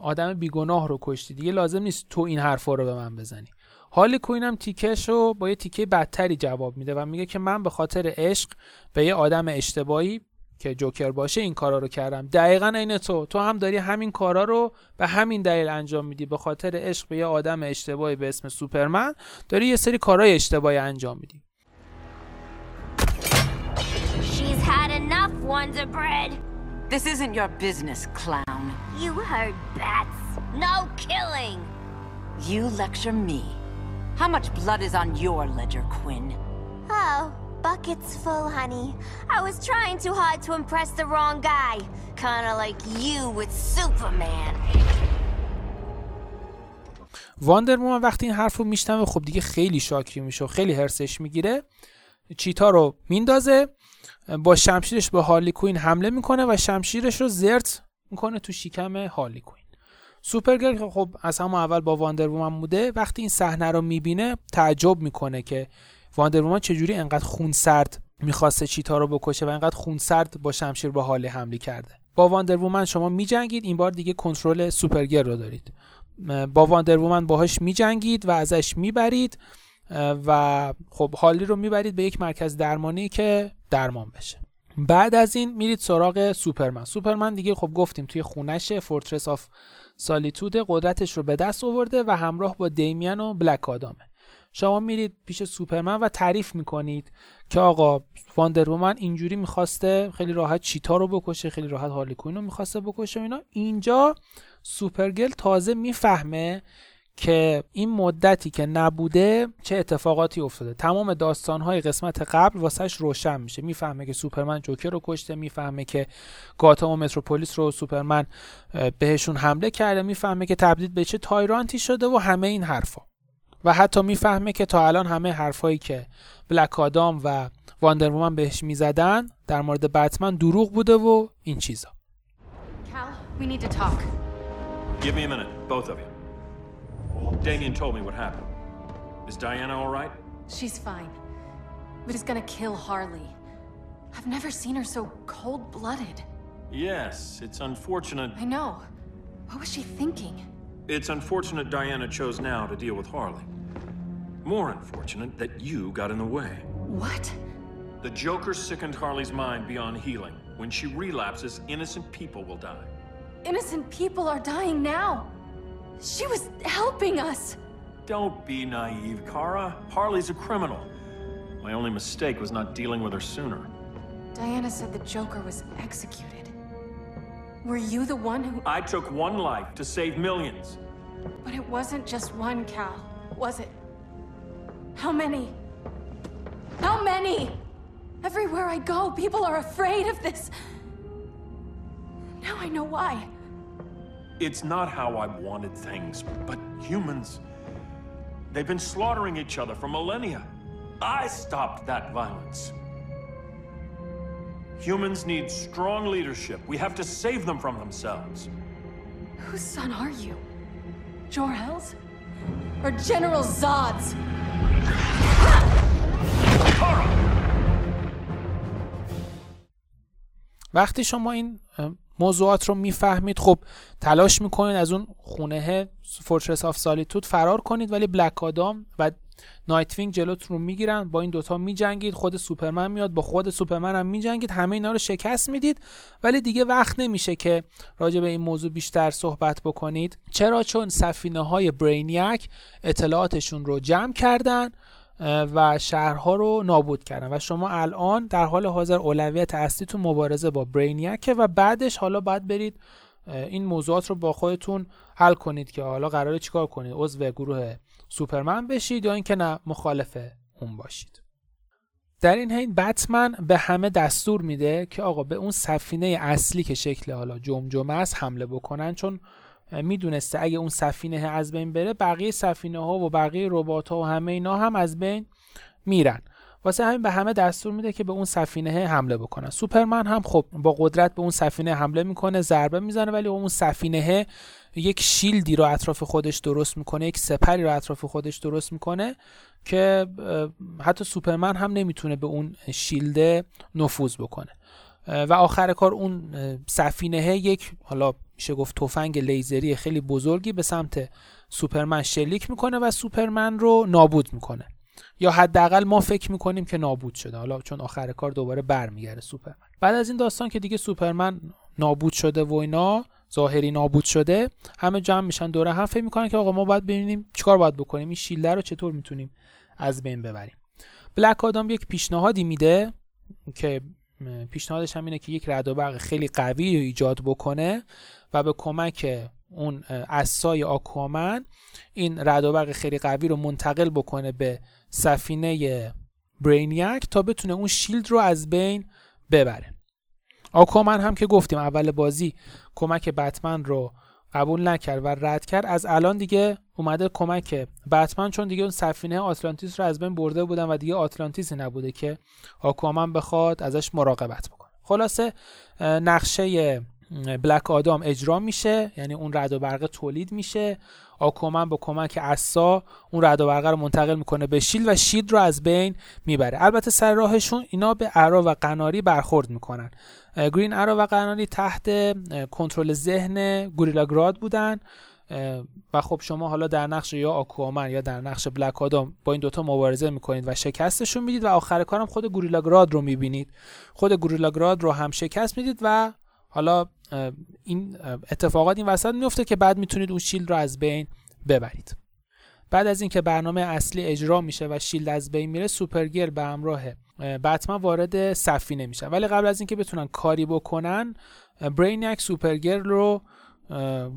آدم بیگناه رو کشتی. دیگه لازم نیست تو این حرفا رو به من بزنی. حالی کوینم تیکش رو با یه تیکه بدتری جواب میده و میگه که من به خاطر عشق به یه آدم اشتباهی که جوکر باشه این کارا رو کردم دقیقا عین تو تو هم داری همین کارا رو به همین دلیل انجام میدی به خاطر عشق به یه آدم اشتباهی به اسم سوپرمن داری یه سری کارهای اشتباهی انجام میدی She's had enough, Wonder Bread. This isn't your business, clown. You heard bats. No killing. You lecture me. How much blood is on your ledger, Quinn? Oh, buckets full, honey. I was trying too hard to impress the wrong guy. Kinda like you with Superman. واندر وومن وقتی این حرف رو میشنوه خب دیگه خیلی شاکی میشه و خیلی حرصش می‌گیره چیتا رو میندازه با شمشیرش به هارلی کوین حمله می‌کنه و شمشیرش رو زرت می‌کنه تو شکم هارلی کوین سوپرگرل خب از همون اول با واندر وومن بوده وقتی این صحنه رو می‌بینه تعجب می‌کنه که واندر وومن چجوری انقدر خون سرد می‌خواسته چیتا رو بکشه و انقدر خون سرد با شمشیر به هارلی حمله کرده. با واندر شما میجنگید این بار دیگه کنترل سوپرگرل رو دارید. با واندر باهاش میجنگید و ازش می‌برید و خب هارلی رو می‌برید به یک مرکز درمانی که درمان بشه. بعد از این میرید سراغ سوپرمن. سوپرمن دیگه خب گفتیم توی خونش Fortress of Solitude قدرتش رو به دست آورده و همراه با دیمین و بلک آدامه. شما میرید پیش سوپرمن و تعریف می‌کنید که آقا واندرومن اینجوری می‌خواسته خیلی راحت چیتا رو بکشه خیلی راحت هارلی کوین رو می‌خواسته بکشه اینا. اینجا سوپرگرل تازه می‌فهمه که این مدتی که نبوده چه اتفاقاتی افتاده تمام داستانهای قسمت قبل واسهش روشن میشه می‌فهمه که سوپرمن جوکر رو کشته می‌فهمه که گاتام و متروپولیس رو سوپرمن بهشون حمله کرده می‌فهمه که تبدیل به چه tyrant ی شده و همه این حرفا و حتی می‌فهمه که تا الان همه حرفایی که بلک آدام و واندر وومن بهش می‌زدن در مورد بتمن دروغ بوده و این چیزا Cal, we need to talk. Give me a minute, both of you. Damien told me what happened. Is Diana all right? She's fine. But he's gonna kill Harley. I've never seen her so cold-blooded. Yes, it's unfortunate. I know. What was she thinking? It's unfortunate Diana chose now to deal with Harley. More unfortunate that you got in the way. What? The Joker sickened Harley's mind beyond healing. When she relapses, innocent people will die. Innocent people are dying now. She was helping us. Don't be naive, Kara. Harley's a criminal. My only mistake was not dealing with her sooner. Diana said the Joker was executed. Were you the one who... I took one life to save millions. But it wasn't just one, Cal, was it? How many? How many? Everywhere I go, people are afraid of this. Now I know why. It's not how I wanted things, but humans. They've been slaughtering each other for millennia. I stopped that violence. Humans need strong leadership. We have to save them from themselves. Whose son are you? Jor-El's? Or General Zod's? وقتی شما این موضوعات رو می‌فهمید. خب تلاش می‌کنید از اون خونه Fortress of Solitude فرار کنید ولی بلک آدام و نایت وینگ جلوتون رو می‌گیرن. با این دوتا میجنگید خود سوپرمن میاد با خود سوپرمن هم میجنگید. همه اینا رو شکست می‌دید ولی دیگه وقت نمیشه که راجع به این موضوع بیشتر صحبت بکنید. چرا؟ چون سفینه های برینیک اطلاعاتشون رو جمع کردن. و شهرها رو نابود کردن. و شما الان در حال حاضر اولویت اصلیتون مبارزه با برینیکه و بعدش حالا باید برید این موضوعات رو با خودتون حل کنید که حالا قراره چیکار کنید؟ عضو گروه سوپرمن بشید یا اینکه نه مخالف اون باشید. در این حین بتمن به همه دستور میده که آقا به اون سفینه اصلی که شکل حالا جمجمه است حمله بکنن چون می‌دونسته اگه اون سفینه از بین بره بقیه سفینه ها و بقیه ربات ها و همه اینا هم از بین میرن. واسه همین به همه دستور میده که به اون سفینه حمله بکنن. سوپرمن هم خب با قدرت به اون سفینه حمله می‌کنه ضربه می‌زنه ولی اون سفینه یک شیلدی رو اطراف خودش درست می‌کنه یک سپری رو اطراف خودش درست می‌کنه که حتی سوپرمن هم نمی‌تونه به اون شیلده نفوذ بکنه. و آخر کار اون سفینه یک حالا میشه گفت تفنگ لیزری خیلی بزرگی به سمت سوپرمن شلیک می‌کنه و سوپرمن رو نابود می‌کنه. یا حداقل ما فکر می‌کنیم که نابود شده. حالا چون آخر کار دوباره برمیگرده سوپرمن. بعد از این داستان که دیگه سوپرمن نابود شده و اینا ظاهری نابود شده همه جمع میشن دوره هم فکر می‌کنن که آقا ما باید ببینیم چیکار باید بکنیم این شیلده رو چطور می‌تونیم از بین ببریم. بلک آدام یک پیشنهادی میده که پیشنهادش هم اینه که یک رد و برق خیلی قوی رو ایجاد بکنه و به کمک اون اسای آکوامن این رد و برق خیلی قوی رو منتقل بکنه به سفینه برینیک تا بتونه اون شیلد رو از بین ببره. آکوامن هم که گفتیم اول بازی کمک بتمن رو قبول نکرد و رد کرد. از الان دیگه اومده کمک بتمن چون دیگه اون سفینه آتلانتیس رو از بین برده بودن و دیگه آتلانتیسی نبوده که آکوامن بخواد ازش مراقبت بکنه. خلاصه نقشه بلک آدام اجرا میشه یعنی اون رد و برق تولید میشه. آکومن با کمک اسا اون رد و برق رو منتقل می‌کنه به شیل و شیل رو از بین می‌بره. البته سر راهشون اینا به ارا و قناری برخورد می‌کنن. گرین ارا و قناری تحت کنترل ذهن گوریلا گراد بودن. و خب شما حالا در نقش یا آکوامن یا در نقش بلک آدام با این دوتا مبارزه می‌کنید و شکستشون می‌دید و آخر کارم خود گوریلا گراد رو می‌بینید. خود گوریلا گراد رو هم شکست می‌دید و حالا این اتفاقات این وسط میفته که بعد می‌تونید اون شیلد رو از بین ببرید. بعد از اینکه برنامه اصلی اجرا میشه و shield از بین میره سوپرگرل به همراه بتمن وارد سفینه میشه ولی قبل از اینکه بتونن کاری بکنن برینیاک سوپرگرل رو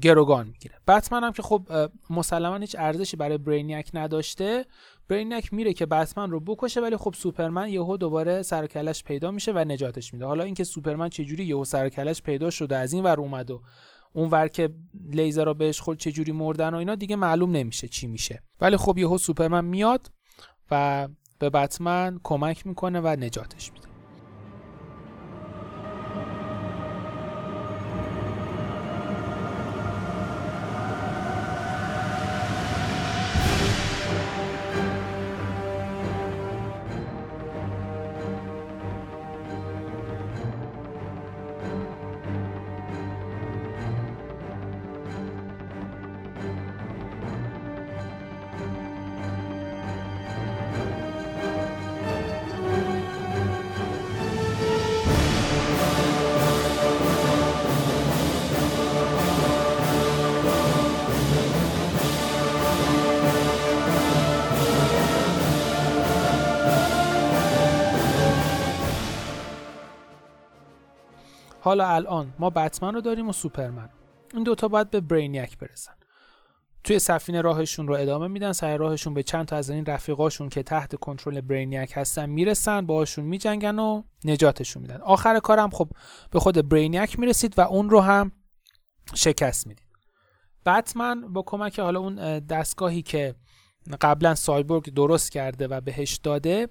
گروگان می‌گیره. بتمن هم که خب مسلما هیچ ارزشی برای برینیاک نداشته. برینیاک میره که بتمن رو بکشه ولی خب سوپرمن یهو دوباره سر و کلش پیدا میشه و نجاتش میده. حالا اینکه سوپرمن چجوری یهو سر و کلش پیدا شده از این ور اومد و اون ور که لیزر رو بهش خود چجوری مردن و اینا دیگه معلوم نمیشه چی میشه. ولی خب یهو سوپرمن میاد و به بتمن کمک می‌کنه و نجاتش میده. حالا الان ما بتمن رو داریم و سوپرمن. این دوتا باید به برینیک برسن. توی سفینه راهشون رو ادامه میدن سر راهشون به چند تا از این رفیقاشون که تحت کنترل برینیک هستن می‌رسن باهاشون میجنگن و نجاتشون میدن. آخر کارم خب به خود برینیک می‌رسید و اون رو هم شکست می‌دید. بتمن با کمک حالا اون دستگاهی که قبلا سایبورگ درست کرده و بهش داده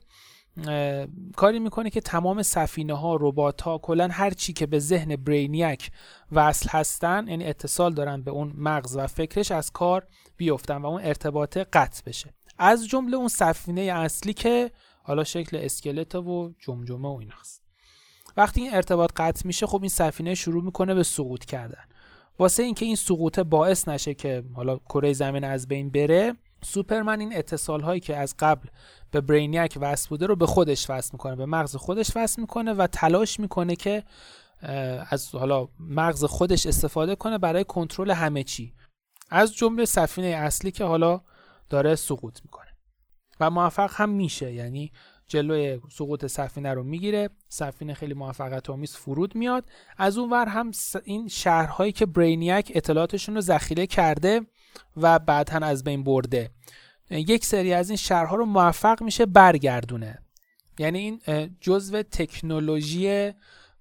کاری می‌کنه که تمام سفینه ها ربات ها کلا هر چی که به ذهن برینیک وصل هستن یعنی اتصال دارن به اون مغز و فکرش از کار بیفتن و اون ارتباط قطع بشه. از جمله اون سفینه اصلی که حالا شکل اسکلت و جمجمه و ایناست وقتی این ارتباط قطع میشه خب این سفینه شروع می‌کنه به سقوط کردن. واسه اینکه این سقوط باعث نشه که حالا کره زمین از بین بره سوپرمن این اتصال هایی که از قبل به برینیک وصل بوده رو به خودش وصل می‌کنه به مغز خودش وصل می‌کنه و تلاش می‌کنه که از حالا مغز خودش استفاده کنه برای کنترل همه چی. از جمله سفینه اصلی که حالا داره سقوط می‌کنه. و موفق هم میشه یعنی جلوی سقوط سفینه رو می‌گیره. سفینه خیلی موفقیت آمیز فرود میاد. از اون ور هم این شهرهایی که برینیک اطلاعاتشون رو ذخیره کرده و بعدا از بین برده. یک سری از این شهرها رو موفق میشه برگردونه. یعنی این جزو تکنولوژی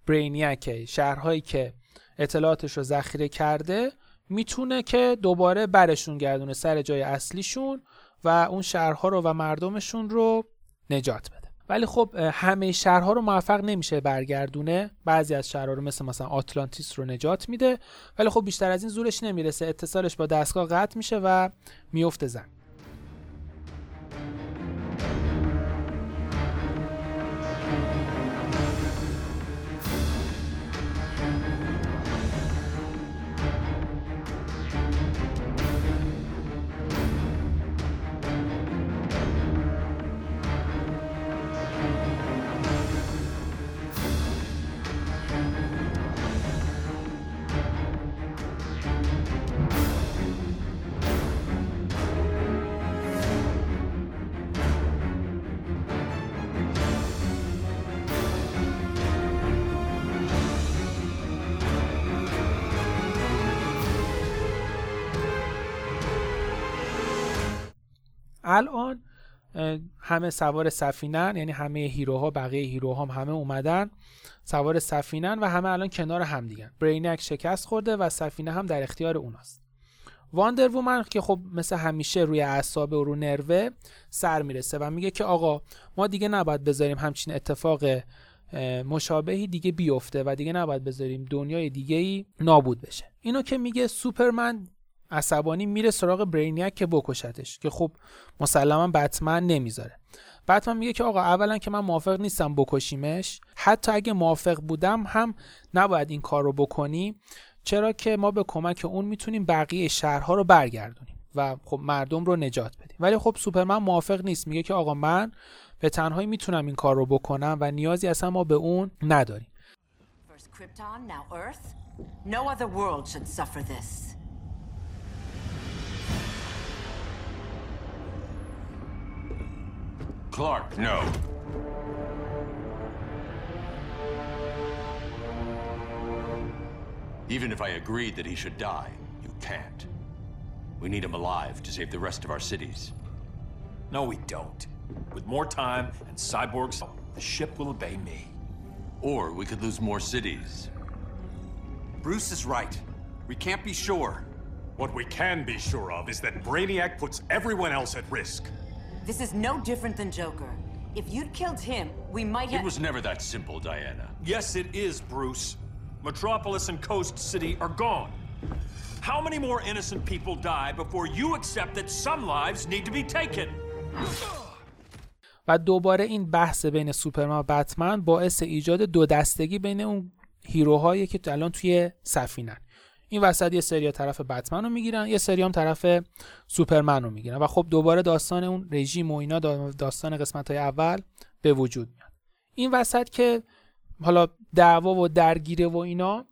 برینیکه. شهرهایی که اطلاعاتش رو ذخیره کرده می‌تونه که دوباره برشون گردونه سر جای اصلیشون و اون شهرها رو و مردمشون رو نجات بده. ولی خب همه شهرها رو موفق نمیشه برگردونه. بعضی از شهرها رو مثل مثلا آتلانتیس رو نجات میده ولی خب بیشتر از این زورش نمی‌رسه. اتصالش با دستگاه قطع میشه و میفته زن. الان همه سوار سفینن یعنی همه هیروها بقیه هیروها هم همه اومدن سوار سفینن و همه الان کنار هم دیگن برینک شکست خورده و سفینه هم در اختیار اوناست. واندر وومن که خب مثل همیشه روی اعصاب و رو نروه سر می‌رسه و میگه که آقا ما دیگه نباید بذاریم همچین اتفاق مشابهی دیگه بیفته و دیگه نباید بذاریم دنیای دیگه ای نابود بشه. اینو که میگه سوپرمن عصبانی میره سراغ برینیک که بکشتش که خب مسلما بتمن نمی‌ذاره. بتمن میگه که آقا اولا که من موافق نیستم بکشیمش حتی اگه موافق بودم هم نباید این کار رو بکنی چرا که ما به کمک اون می‌تونیم بقیه شهرها رو برگردونیم و خب مردم رو نجات بدیم. ولی خب سوپرمن موافق نیست میگه که آقا من به تنهایی می‌تونم این کار رو بکنم و نیازی اصلا ما به اون نداریم. Clark, no. Even if I agreed that he should die, you can't. We need him alive to save the rest of our cities. No, we don't. With more time and cyborgs, the ship will obey me. Or we could lose more cities. Bruce is right. We can't be sure. What we can be sure of is that Brainiac puts everyone else at risk. This is no different than Joker. If you'd killed him, we might have- It was never that simple, Diana. Yes, it is, Bruce. Metropolis and Coast City are gone. How many more innocent people die before you accept that some lives need to be taken? و دوباره این بحث بین سوپرمن و بتمن باعث ایجاد دو دستگی بین اون هیروهایی که الان توی سفینن این وسط یه سری طرف بتمن رو می‌گیرن یه سری هم طرف سوپرمن رو می‌گیرن. و خب دوباره داستان اون رژیم و اینا داستان قسمت های اول به وجود میاد. این وسط که حالا دعوا و درگیریه و اینا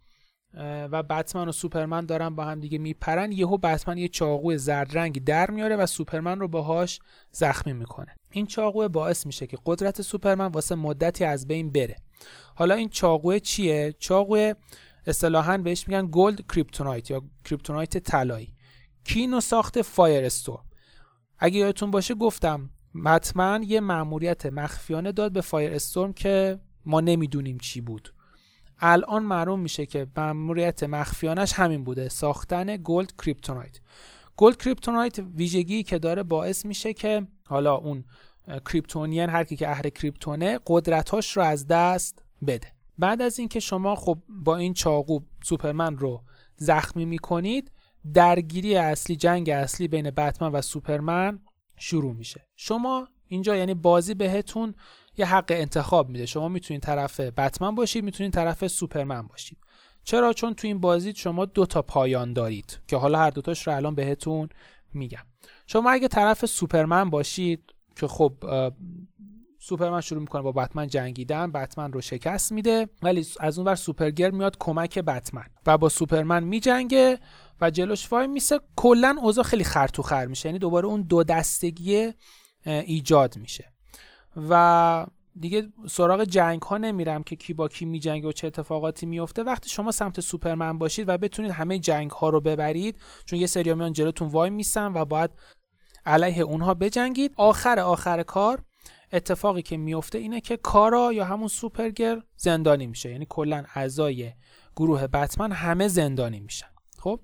و بتمن و سوپرمن دارن با هم دیگه میپرن یهو بتمن یه چاقوی زرد رنگی در میاره و سوپرمن رو باهاش زخمی می‌کنه. این چاقو باعث میشه که قدرت سوپرمن واسه مدتی از بین بره. حالا این چاقو چیه؟ چاقو اصطلاحا بهش میگن gold kryptonite یا kryptonite طلایی. کی ساخت فایر استورم اگه یادتون باشه گفتم حتما یه مأموریت مخفیانه داد به فایر استورم که ما نمی‌دونیم چی بود. الان معلوم میشه که مأموریت مخفیانش همین بوده ساختن gold kryptonite. gold kryptonite ویژگی که داره باعث میشه که حالا اون Kryptonian هر کی که اهل کریپتونه قدرتاش رو از دست بده. بعد از اینکه شما خب با این چاقو سوپرمن رو زخمی می‌کنید درگیری اصلی جنگ اصلی بین بتمن و سوپرمن شروع میشه. شما اینجا یعنی بازی بهتون یه حق انتخاب میده. شما می‌تونید طرف بتمن باشید می‌تونید طرف سوپرمن باشید. چرا؟ چون تو این بازی شما دو تا پایان دارید که حالا هر دوتاش رو الان بهتون میگم. شما اگه طرف سوپرمن باشید که خب سوپرمن شروع می‌کنه با بتمن جنگیدن بتمن رو شکست میده ولی از اون ور سوپرگر میاد کمک بتمن و با سوپرمن میجنگه و جلوش وای میسه. کلا اوضاع خیلی خرطو خر میشه یعنی دوباره اون دو دستگی ایجاد میشه. و دیگه سراغ جنگ ها نمیرم که کی با کی میجنگه و چه اتفاقاتی میفته وقتی شما سمت سوپرمن باشید و بتونید همه جنگ ها رو ببرید چون یه سری میان جلوتون وای میسن و باید علیه اونها بجنگید. آخر آخر کار اتفاقی که میفته اینه که کارا یا همون سوپرگر زندانی میشه. یعنی کلا اعضای گروه بتمن همه زندانی میشن. خب؟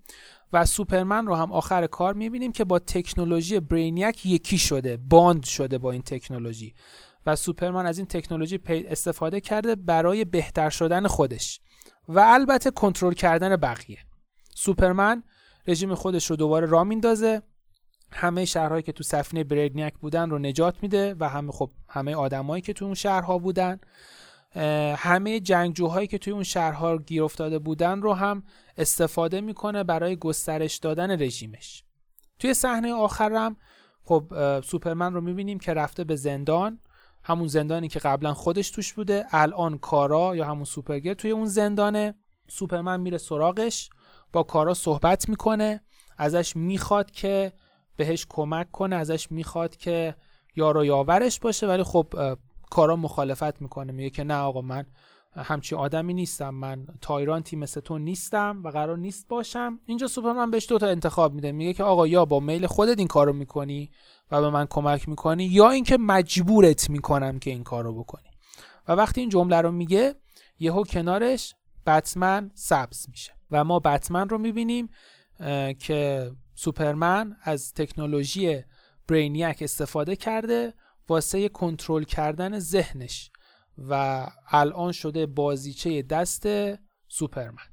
و سوپرمن رو هم آخر کار می‌بینیم که با تکنولوژی برینیک یکی شده باند شده با این تکنولوژی. و سوپرمن از این تکنولوژی استفاده کرده برای بهتر شدن خودش. و البته کنترل کردن بقیه. سوپرمن رژیم خودش رو دوباره را میندازه. همه شهرهایی که تو سفینه برینیک بودن رو نجات میده و همه خب همه آدمایی که تو اون شهرها بودن همه جنگجوهایی که توی اون شهرها گیر افتاده بودن رو هم استفاده می‌کنه برای گسترش دادن رژیمش. توی صحنه آخرم خب سوپرمن رو می‌بینیم که رفته به زندان. همون زندانی که قبلا خودش توش بوده الان کارا یا همون سوپرگر توی اون زندانه. سوپرمن میره سراغش با کارا صحبت می‌کنه ازش می‌خواد که بهش کمک کنه ازش می‌خواد که یار و یاورش باشه ولی خب کارا مخالفت می‌کنه. میگه که نه آقا من همچی آدمی نیستم. من تایرانتی مثل تو نیستم و قرار نیست باشم. اینجا سوپرمن بهش دو تا انتخاب میده. میگه که آقا یا با میل خودت این کارو می‌کنی و به من کمک می‌کنی یا اینکه مجبورت می‌کنم که این کارو بکنی. و وقتی این جمله رو میگه یهو کنارش بتمن سبز میشه. و ما بتمن رو می‌بینیم که سوپرمن از تکنولوژی برینیک استفاده کرده واسه کنترل کردن ذهنش و الان شده بازیچه دست سوپرمن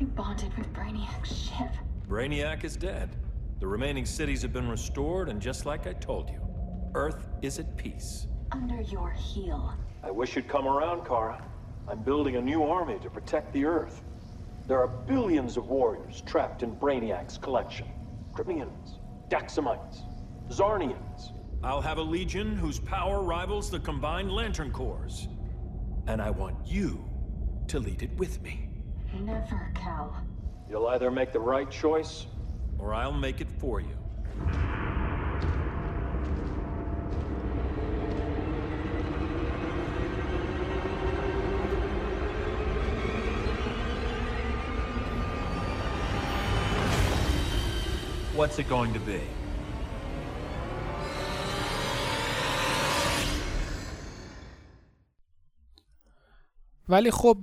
You bonded with Brainiac's ship. Brainiac is dead. The remaining cities have been restored, and just like I told you, Earth is at peace. Under your heel. I wish you'd come around, Kara. I'm building a new army to protect the Earth. There are billions of warriors trapped in Brainiac's collection. Kryptonians, Daxamites, Zarnians. I'll have a legion whose power rivals the combined Lantern Corps. And I want you to lead it with me. Never, Cal. You'll either make the right choice, or I'll make it for you. What's it going to be? ولی خب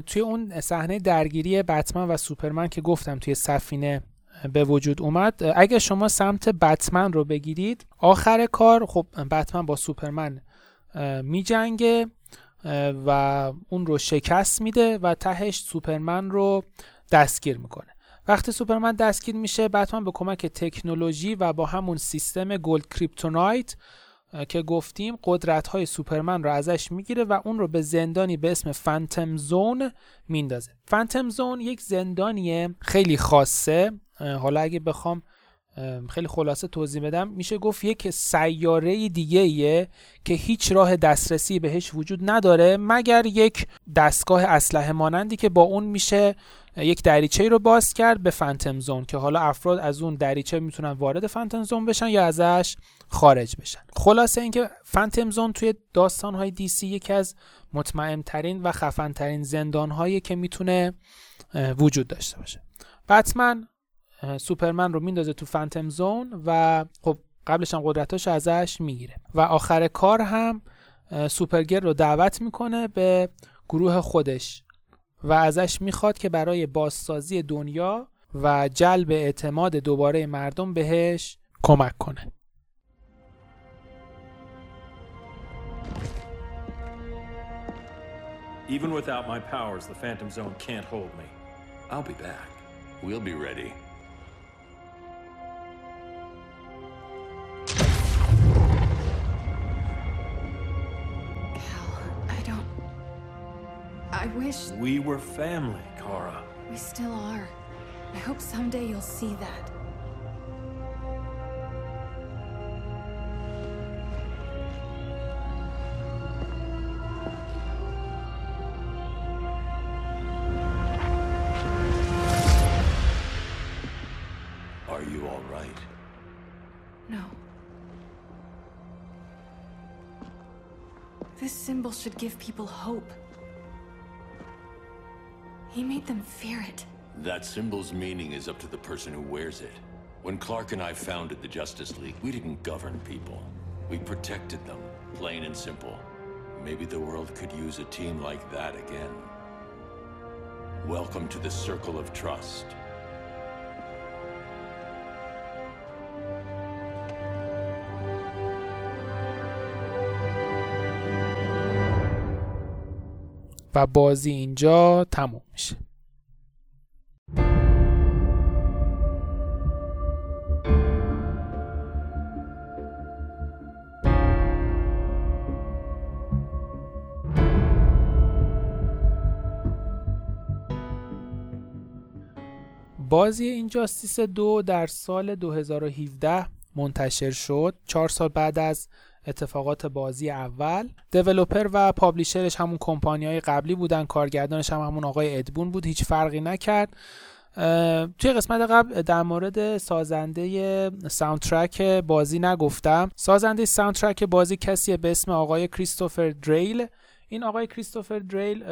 توی اون صحنه درگیری بتمن و سوپرمن که گفتم توی سفینه به وجود اومد. اگه شما سمت بتمن رو بگیرید آخر کار خب بتمن با سوپرمن می جنگه و اون رو شکست میده و تهش سوپرمن رو دستگیر می‌کنه. وقتی سوپرمن دستگیر میشه بتمن به کمک تکنولوژی و با همون سیستم gold kryptonite که گفتیم قدرت های سوپرمن رو ازش می‌گیره و اون رو به زندانی به اسم فانتم زون میندازه. فانتم زون یک زندانیه خیلی خاصه. حالا اگه بخوام خیلی خلاصه توضیح بدم. میشه گفت یک سیاره دیگه ایه که هیچ راه دسترسی بهش وجود نداره مگر یک دستگاه اسلحه مانندی که با اون میشه یک دریچه رو باز کرد به فانتم زون که حالا افراد از اون دریچه می‌تونن وارد فانتم زون بشن یا ازش خارج بشن. خلاصه اینکه فانتم زون توی داستان های دی سی یکی از مطمئن ترین و خفن ترین زندان هایی که می‌تونه وجود داشته باشه. بتمن سوپرمن رو میندازه تو فانتم زون و خب قبلش هم قدرتاش ازش می‌گیره و آخر کار هم سوپرگر رو دعوت می‌کنه به گروه خودش و ازش می‌خواد که برای بازسازی دنیا و جلب اعتماد دوباره مردم بهش کمک کنه Even without my powers, the Phantom Zone can't hold me. I'll be back. We'll be ready. I wish. We were family, Kara. We still are. I hope someday you'll see that. Are you all right? No. This symbol should give people hope. He made them fear it. That symbol's meaning is up to the person who wears it. When Clark and I founded the Justice League, we didn't govern people. We protected them, plain and simple. Maybe the world could use a team like that again. Welcome to the Circle of Trust. بازی اینجا تموم میشه. بازی این جاستیس دو در سال 2017 منتشر شد. چهار سال بعد از اتفاقات بازی اول. developer و publisher ش همون کمپانی های قبلی بودن. کارگردانش هم همون آقای ادبون بود. هیچ فرقی نکرد. توی قسمت قبل در مورد سازنده soundtrack بازی نگفتم. سازنده soundtrack بازی کسیه به اسم آقای کریستوفر دریل. این آقای کریستوفر دریل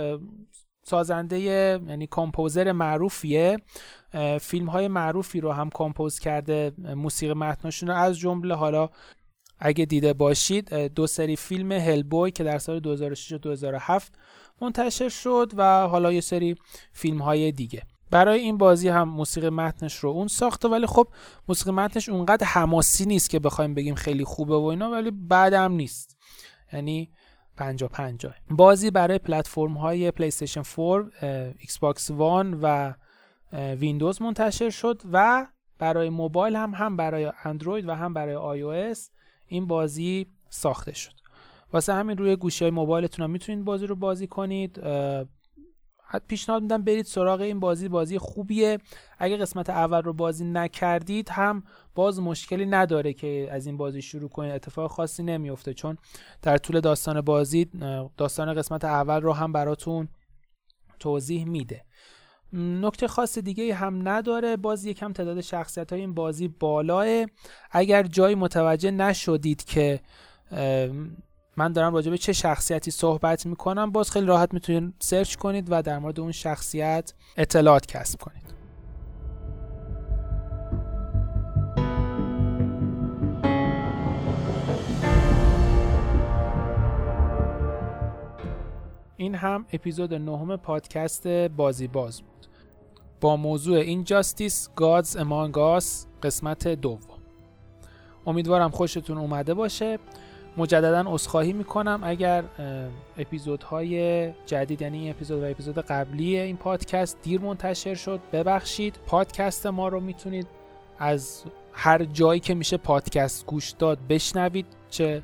سازنده یعنی composer معروفیه. فیلم های معروفی رو هم compose کرده. موسیقی متنشون رو از جمله حالا اگه دیده باشید دو سری فیلم هلبوی که در سال 2006 و 2007 منتشر شد و حالا یه سری فیلم های دیگه. برای این بازی هم موسیقی متنش رو اون ساخته ولی خب موسیقی متنش اونقدر حماسی نیست که بخوایم بگیم خیلی خوبه و اینا ولی بدم نیست. یعنی 50 50 بازی برای پلتفرم های پلی استیشن 4 ایکس باکس وان و ویندوز منتشر شد و برای موبایل هم هم برای اندروید و هم برای آی او اس این بازی ساخته شد. واسه همین روی گوشی های موبایلتون هم می‌تونید بازی رو بازی کنید. پیشنهاد میدم برید سراغ این بازی. بازی خوبیه. اگه قسمت اول رو بازی نکردید هم باز مشکلی نداره که از این بازی شروع کنید. اتفاق خاصی نمیفته چون در طول داستان بازی داستان قسمت اول رو هم براتون توضیح میده. نکته خاص دیگه هم نداره. باز یکم تعداد شخصیت های این بازی بالاه اگر جایی متوجه نشدید که من دارم راجع به چه شخصیتی صحبت می‌کنم باز خیلی راحت می‌تونید سرچ کنید و در مورد اون شخصیت اطلاعات کسب کنید. این هم اپیزود نهم پادکست بازی باز بود. با موضوع این جاستیس گادز امانگاس قسمت دوم. امیدوارم خوشتون اومده باشه. مجددا عذرخواهی می‌کنم اگر اپیزودهای جدید یعنی این اپیزود و اپیزود قبلی این پادکست دیر منتشر شد ببخشید. پادکست ما رو می‌تونید از هر جایی که میشه پادکست گوش داد بشنوید. چه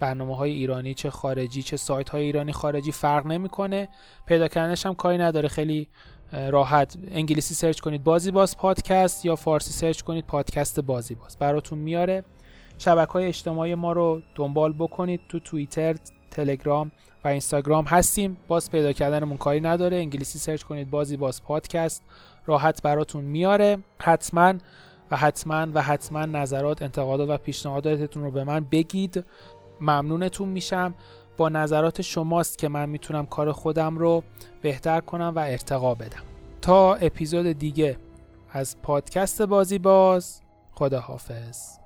برنامه های ایرانی چه خارجی چه سایت های ایرانی خارجی فرق نمی‌کنه. پیدا کردنش هم کاری نداره. خیلی راحت انگلیسی search کنید بازی باز پادکست یا فارسی search کنید پادکست بازی باز. براتون میاره. شبکه های اجتماعی ما رو دنبال بکنید. تو توییتر تلگرام و اینستاگرام هستیم. باز پیدا کردنمون کاری نداره. انگلیسی search کنید بازی باز پادکست. راحت براتون میاره. حتما و حتما و حتما نظرات انتقادات و پیشنهاداتتون رو به من بگید. ممنونتون میشم. با نظرات شماست که من می‌تونم کار خودم رو بهتر کنم و ارتقا بدم. تا اپیزود دیگه از پادکست بازی باز خداحافظ.